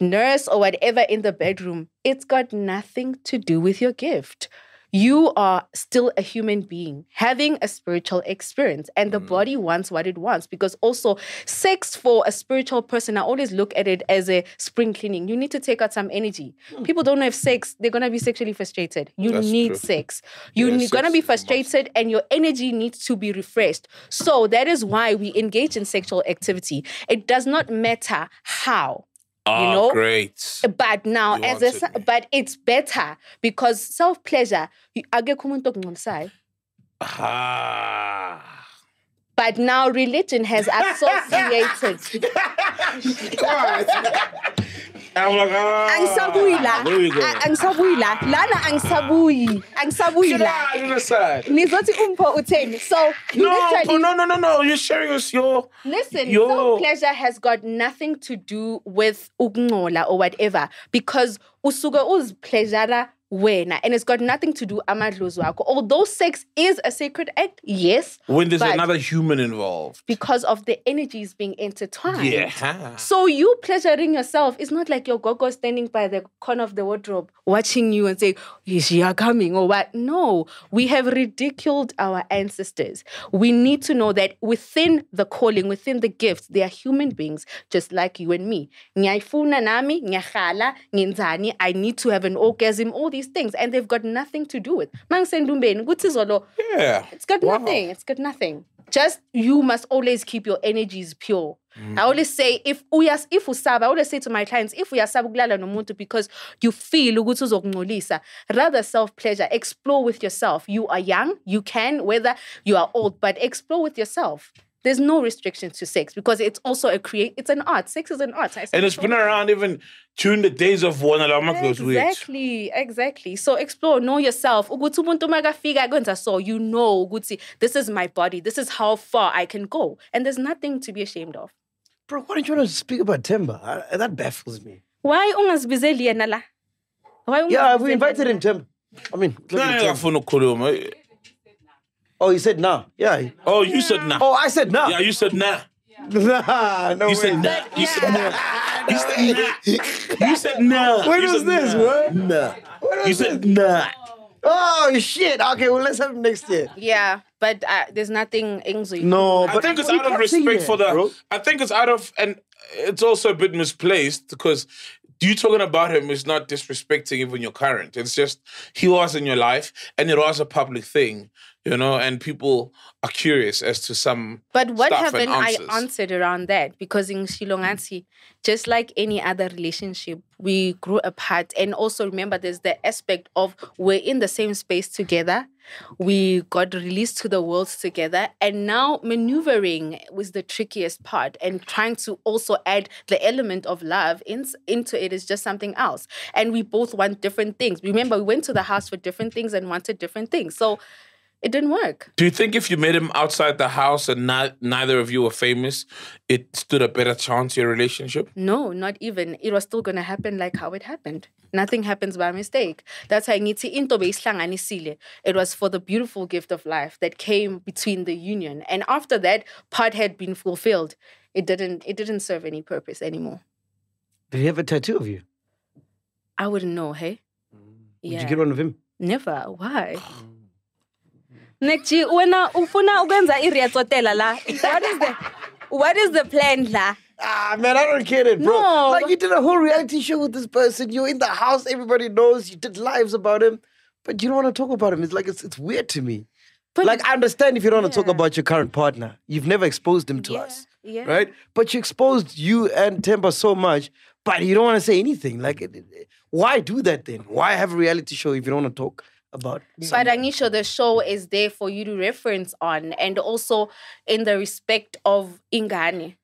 nurse or whatever in the bedroom, it's got nothing to do with your gift. You are still a human being having a spiritual experience, and the mm. body wants what it wants. Because also, sex for a spiritual person, I always look at it as a spring cleaning. You need to take out some energy. Hmm. People don't have sex, they're gonna be sexually frustrated. You
That's
need
true.
sex. You're
Yeah,
gonna be
is a must.
frustrated, and your energy needs to be refreshed. So, that is why we engage in sexual activity. It does not matter how
Ah,
know?
great.
but now
You
as a
me.
but it's better because self pleasure akekho umuntu okungcolisayo
Ah.
but now religion has associated
I'm like, ah.
Angisabuyi la.
There we go.
A- Angisabuyi la. Lana angisabuyi. Angisabuyi
Get
la.
out to the side.
Nizothi umpho utheni. So, you
No, no, no, no, no. You're sharing us your.
listen
Yo.
self pleasure has got nothing to do with ukuncola or whatever because usuke uzipleasura wena and it's got nothing to do amadlozi wakho although sex is a sacred act yes
When there's another human involved.
because of the energies being intertwined
Yeah.
So you pleasuring yourself is not like your gogo standing by the corner of the wardrobe watching you and saying, "Is she coming?" or what. No, we have ridiculed our ancestors. We need to know that within the calling, within the gifts, they are human beings just like you and me. Ngiyayifuna nami, ngiyakhala, ngenzani, I need to have an orgasm, all these things, and they've got nothing to do with. Mangisendumbeni, kuthi zolo,
Yeah.
it's got
Wow.
nothing. It's got nothing. Just you must always keep your energies pure.
Mm.
I always say if we uyas if usaba, I always say to my clients, if we uyasaba ukulala nomuntu because you feel ukuthi uzokungcolisa, rather self pleasure, explore with yourself. You are young, you can whether you are old, but explore with yourself. There's no restrictions to sex because it's also a create. It's an art. Sex is an art. I said
And it's been around even during the days of one of those weeks.
Exactly, exactly. So explore, know yourself. Ukuthi umuntu makafika kwenza so, you know ukuthi this is my body. This is how far I can go. And there's nothing to be ashamed of.
Bro, why don't you want to speak about Themba? I, that baffles me.
Why ungazibizeli yena la? Why
Yeah, we invited him, Themba. I mean, look
No, no,
Themba.
ngafuna ukukhuluma.
Oh, he said nah. Yeah. he-
Oh, you said nah.
Oh, I said nah.
Yeah, you said nah.
nah, no
You
way.
said nah. You said nah. You said nah. You said nah.
When
You
was
said
this,
nah.
bro?
Nah.
What
You
was
said
this?
nah.
Oh shit. Okay, well let's have him next year.
Yeah, but uh, there's nothing Ingzo.
No,
can
I think it's out of respect
that,
for the.
bro.
I think it's out of, and it's also a bit misplaced because you talking about him is not disrespecting even your current. It's just he was in your life, and it was a public thing, you know, and people are curious as to some.
But what happened? I answered around that because in Shilongansi, just like any other relationship, we grew apart. And also remember, there's the aspect of we're in the same space together. We got released to the world together. And now maneuvering was the trickiest part. And trying to also add the element of love in, into it is just something else. And we both want different things. Remember, we went to the house for different things and wanted different things. So it didn't work.
Do you think if you met him outside the house and not, neither of you were famous, it stood a better chance your relationship?
No, not even. It was still going to happen like how it happened. Nothing happens by mistake. That's why ngithi into beyihlanganisile. It was for the beautiful gift of life that came between the union. And after that, part had been fulfilled. It didn't it didn't serve any purpose anymore.
Did he have a tattoo of you?
I wouldn't know, hey?
Did
Yeah.
you get one of him?
Never. Why? MacG, wena ufuna ukwenza la. What is the what is the plan la?
Ah man, I don't get it, bro.
No,
like you did a whole reality show with this person. You're in the house, everybody knows. You did lives about him, but you don't want to talk about him. It's like it's it's weird to me.
But
like I understand if you don't want to talk about your current partner. You've never exposed him to
Yeah,
us,
yeah.
right? But you exposed you and Themba so much, but you don't want to say anything. Like, why do that then? Why have a reality show if you don't want to talk about?
But Anisha, the show is there for you to reference on, and also in the respect of Ingani.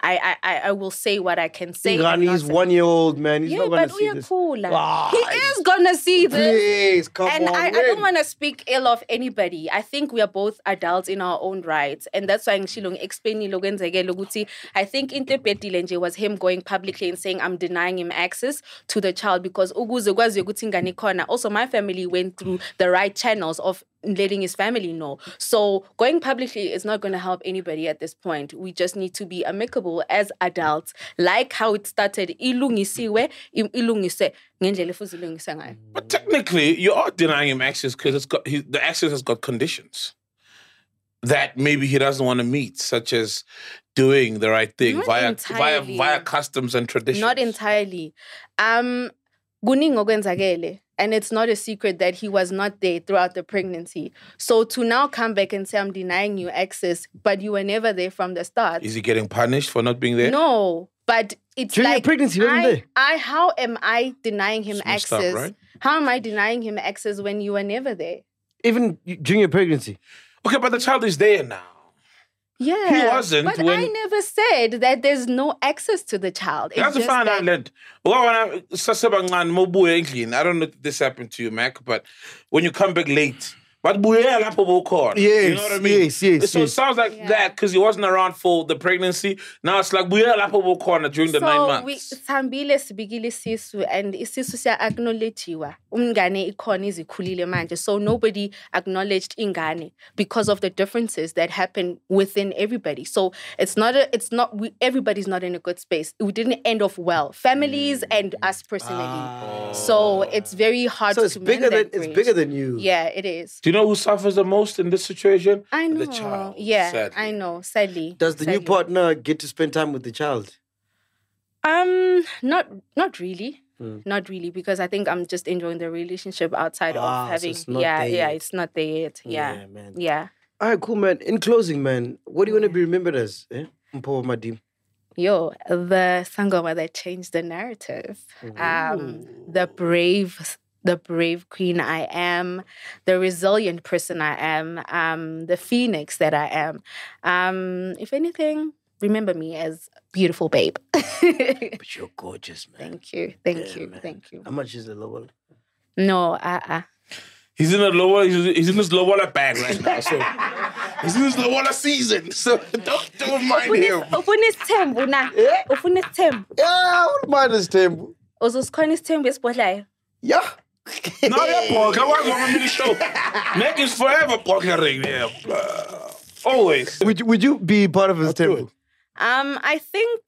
I I I- will say what I can say. and
Ingani
not
is
say-
one year old man. He's
Yeah,
not gonna
but
see
we are
this.
cool.
Ah,
he is gonna see this.
Please come
And
on.
I, I don't want to speak ill of anybody. I think we are both adults in our own rights. And that's why Ngishilong explained ukuthi I think interpretile nje was him going publicly and saying I'm denying him access to the child because ukuze kwaziwe ukuthi ingane ikhona. Also my family went through the right channels of letting his family know. So going publicly is not going to help anybody at this point. We just need to be amicable as adults, like how it started. Ilungisiwe, i- ilungise ngendlela efuze ilungise ngayo.
But technically, you are denying him access because it's got he, the access has got conditions that maybe he doesn't want to meet, such as doing the right thing
Not
via via via customs and traditions.
Not entirely. Um, kuningi okwenzakele. And it's not a secret that he was not there throughout the pregnancy. So to now come back and say I'm denying you access, but you were never there from the start.
Is he getting punished for not being there?
No, but it's
During
like
pregnancy, he wasn't
I,
there?
I how am I denying him
It's messed up,
access?
right?
How am I denying him access when you were never there?
Even during your pregnancy.
Okay, but the child is there now.
Yeah,
wasn't
But I never said that there's no access to the child. It's
That's a
just
fine
that-
island. Well, when I sasebancane mobuye endlini, I don't know if this happened to you, Mac, but when you come back late, but buye lapho bowukhona. you
Yes,
know what I mean?
yes, yes,
So it
yes.
sounds like
Yeah.
that because he wasn't around for the pregnancy. Now it's like buye lapho bowukhona during the nine
we
months.
sihambile sibikile isisu and isisu siya acknowledgewa umngane ikhona izikhulile manje so nobody acknowledged ingane because of the differences that happen within everybody so it's not a it's not we everybody's not in a good space we didn't end off well families and us personally so it's very hard
So it's
to
bigger
mend
than
that
it's bigger than you.
yeah it is
Do you know who suffers the most in this situation?
I know
The child.
yeah
sadly.
I know sadly
Does the new partner get to spend time with the child?
Um, not not really.
Hmm.
Not really, because I think I'm just enjoying the relationship outside
Ah,
of
so
having.
it's not
yeah,
there
yeah, it's not there yet. Yeah,
Yeah, man.
yeah.
All right, cool, man. In closing, man, what do you want to be remembered as? Eh? Mpho Madim.
Yo, the sangoma that changed the narrative. Um, the brave, the brave queen I am, the resilient person I am, um, the phoenix that I am. Um, if anything, remember me as beautiful babe.
But you're gorgeous, man.
thank you, thank
Yeah,
you,
man.
thank you.
How much is the lower?
No, uh, uh
He's in a lower. He's, he's in his lower bag right now. So he's in his lower season. So don't don't mind him.
ufuna isithembu na ufuna isithembu
Yeah, I wouldn't mind this table.
uzosikhona isithembu esibhodlayo
Yeah.
No, yeah, Parker. Why go on the show? Mac is forever Parkering there. Always.
Would you, would you be part of his temple?
Um i think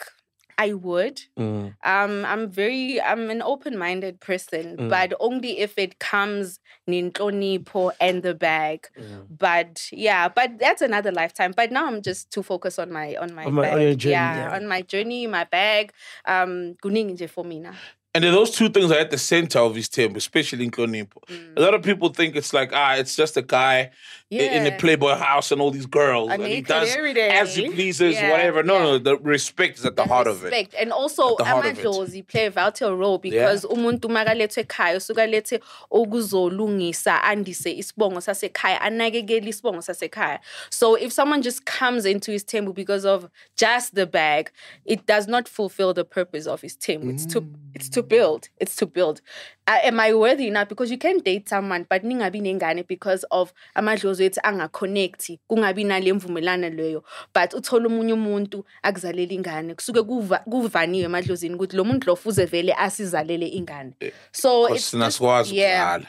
I would.
Mm.
Um, I'm very, I'm an open-minded person,
Mm.
but only if it comes nintlonipo and the bag. But yeah, but that's another lifetime. But now I'm just too focused on my on my
On my-
bag.
on journey,
yeah,
yeah.
on my journey, my bag. Um, kuningi for me now.
And then those two things are at the center of his temple, especially in Klonipo.
Mm.
A lot of people think it's like, ah, it's just a guy i- in a Playboy house and all these girls.
I
and he does as he pleases,
Yeah,
whatever. No,
yeah.
no, the respect is at the
And
heart of it.
respect. And also
At the heart of it.
amadlozi play a vital role because umuntu makalethe ekhaya usuka lethe okuzolungisa andise isibongo sasekhaya anakekele isibongo sasekhaya. So if someone just comes into his temple because of just the bag, it does not fulfill the purpose of his temple. It's to it's to build. It's to build. Uh, am I worthy enough? Because you can date someone but ningabi nengane because of amadlozi ethu angaconnect kungabi nale mvumelano leyo but uthola omunye umuntu akuzalela ingane kusuke kuva- kuvaniwe emadlozini ukuthi lo muntu lo fuze vele asizalele ingane so
Because
it's
thina
just-
sikwazi
yeah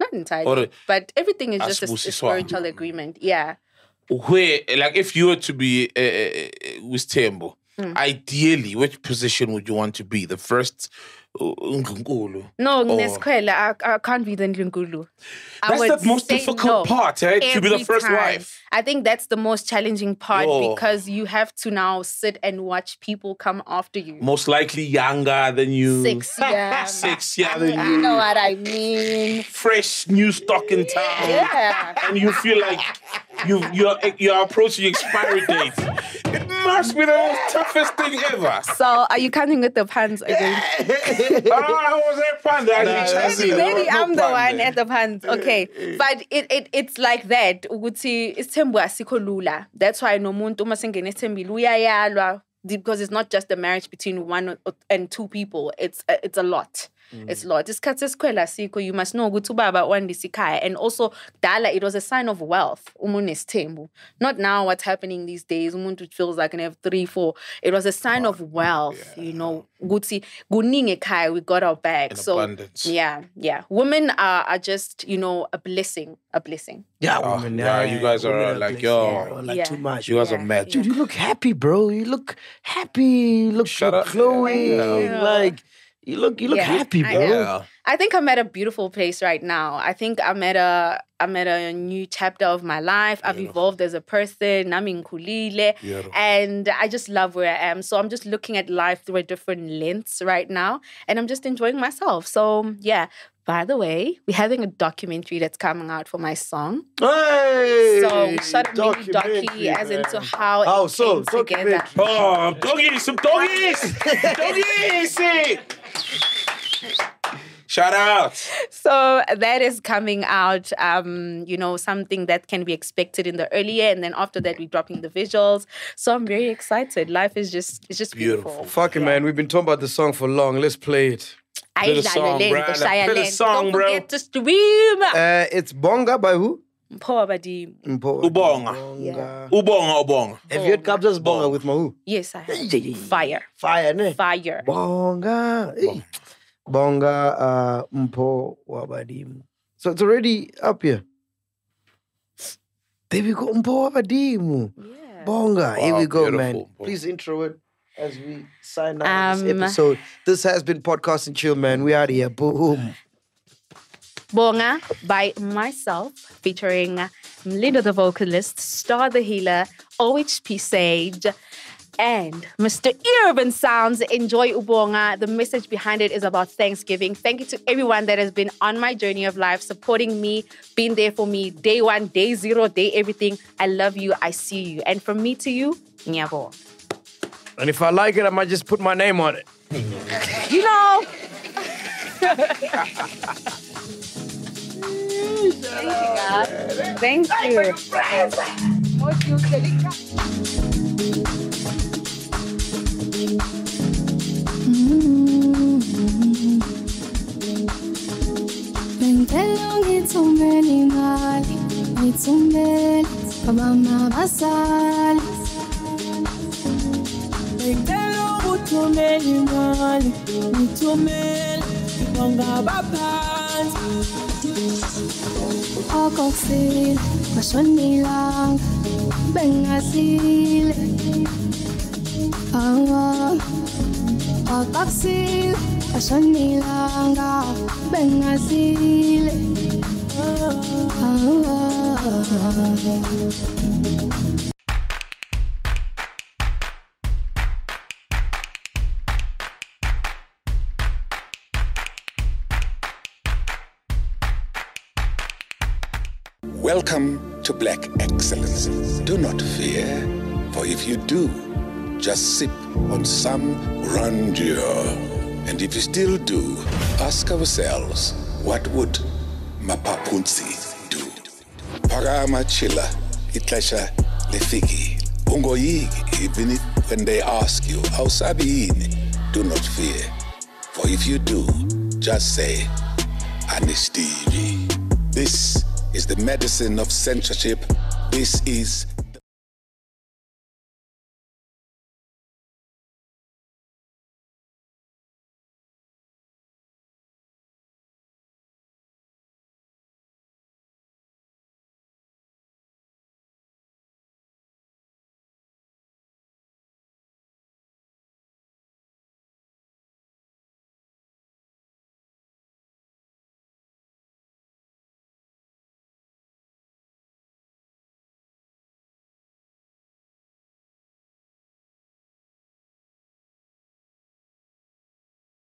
not entirely
Or-
but everything is just a, a spiritual agreement yeah
Where, like, if you were to be uh, uh, with Themba,
Hmm.
ideally, which position would you want to be? The first
no nesikhwele I, I can't be the ndlunkulu
That's the most difficult
no
part, eh? To be the first
time.
wife.
I think that's the most challenging part because you have to now sit and watch people come after you.
Most likely younger than you.
six,
Sexier than
You
you.
know what I mean?
Fresh new stock in town.
Yeah.
and you feel like you you're you're approaching expiry date. It must be the most toughest thing ever.
So are you counting with the puns again?
oh, was that panda?
that's
Maybe, maybe
No
I'm the
pun
one at the puns. Okay. But it, it it's like that. Ukuthi isithembu asikho lula. That's why nomuntu uma sengena esithembile uyayalwa because it's not just a marriage between one or- and two people. It's a- it's a lot. It's a lot. Isikhathi esikhwela asikho. You must know ukuthi ubaba wandisa ikhaya. And also, dala, it was a sign of wealth. Uma unesithembu. Not now what's happening these days. Umuntu feels like can have three, four. It was a sign of wealth, you know. Ukuthi kuningi ekhaya, we got our back.
In
so
abundance.
yeah, yeah. Women are, are just, you know, a blessing. A blessing.
Yeah,
Oh,
woman.
yeah, you guys are,
women
like, yo.
yeah, like
Yeah.
too much.
You guys are mad.
Dude, you look happy, bro. You look happy. You look
Shut
you're
up.
glowing.
Yeah.
Like you look you look
Yeah,
happy,
I
bro.
am.
Yeah.
I think I'm at a beautiful place right now. I think I'm at a I'm at a new chapter of my life. I've evolved as a person. I'm in Kulile.
Beautiful.
And I just love where I am. So I'm just looking at life through a different lens right now. And I'm just enjoying myself. So yeah. By the way, we're having a documentary that's coming out for my song.
Hey,
So we shot a mini docu
documentary,
as
man.
into how
How
it
so?
came together.
Documentary.
Oh, doggies, some doggies, doggies. Shout out.
So that is coming out. Um, you know, something that can be expected in the early year, and then after that, we're dropping the visuals. So I'm very excited. Life is just it's just beautiful.
Beautiful.
Fucking man, we've been talking about the song for long. Let's play it.
Ay,
Play the song,
Lalo Lento,
Play the
Lento.
song,
Don't
bro.
forget to stream.
Uh, it's Bonga by who?
Mpho Abadi.
Mpho-
Ubonga.
Bonga.
Ubonga, ubonga.
Have you heard Kabza's Bonga with Mawhoo?
Yes, I have. Fire.
Fire, ne?
Fire.
Bonga. Hey. Bonga uh, Mpo Wabadimu. So it's already up here. There we go, Mpho wa Badimo.
Yeah.
Bonga. Here we go, man.
beautiful.
Please intro it as we sign out this
Um,
episode. This has been Podcast and Chill, man. We out here. Boom.
Bonga uh, by myself, featuring uh, Linda the vocalist, Star the healer, OHP Sage, and Mr. Urban Sounds. Enjoy Ubonga. Uh, the message behind it is about Thanksgiving. Thank you to everyone that has been on my journey of life, supporting me, being there for me, day one, day zero, day everything. I love you. I see you. And from me to you, Nyabo.
And if I like it, I might just put my name on it.
You know. Thank you.
Bengicela ngithumele imali ngithumele kwamama bazali
Ngicela ukuthumela imali ngithumele ibonga baphansi
okosile kwashonilanga bengazile awa akakusile ashonilanga bengazile
Welcome to Black Excellence. Do not fear, for if you do, just sip on some grandeur. And if you still do, ask ourselves, what would Mapapunzi do? Parama chila, itlesha lefiki. Ungoyigi, even when they ask you, how sabiini, do not fear. For if you do, just say, Anistivi. This is the medicine of censorship. This is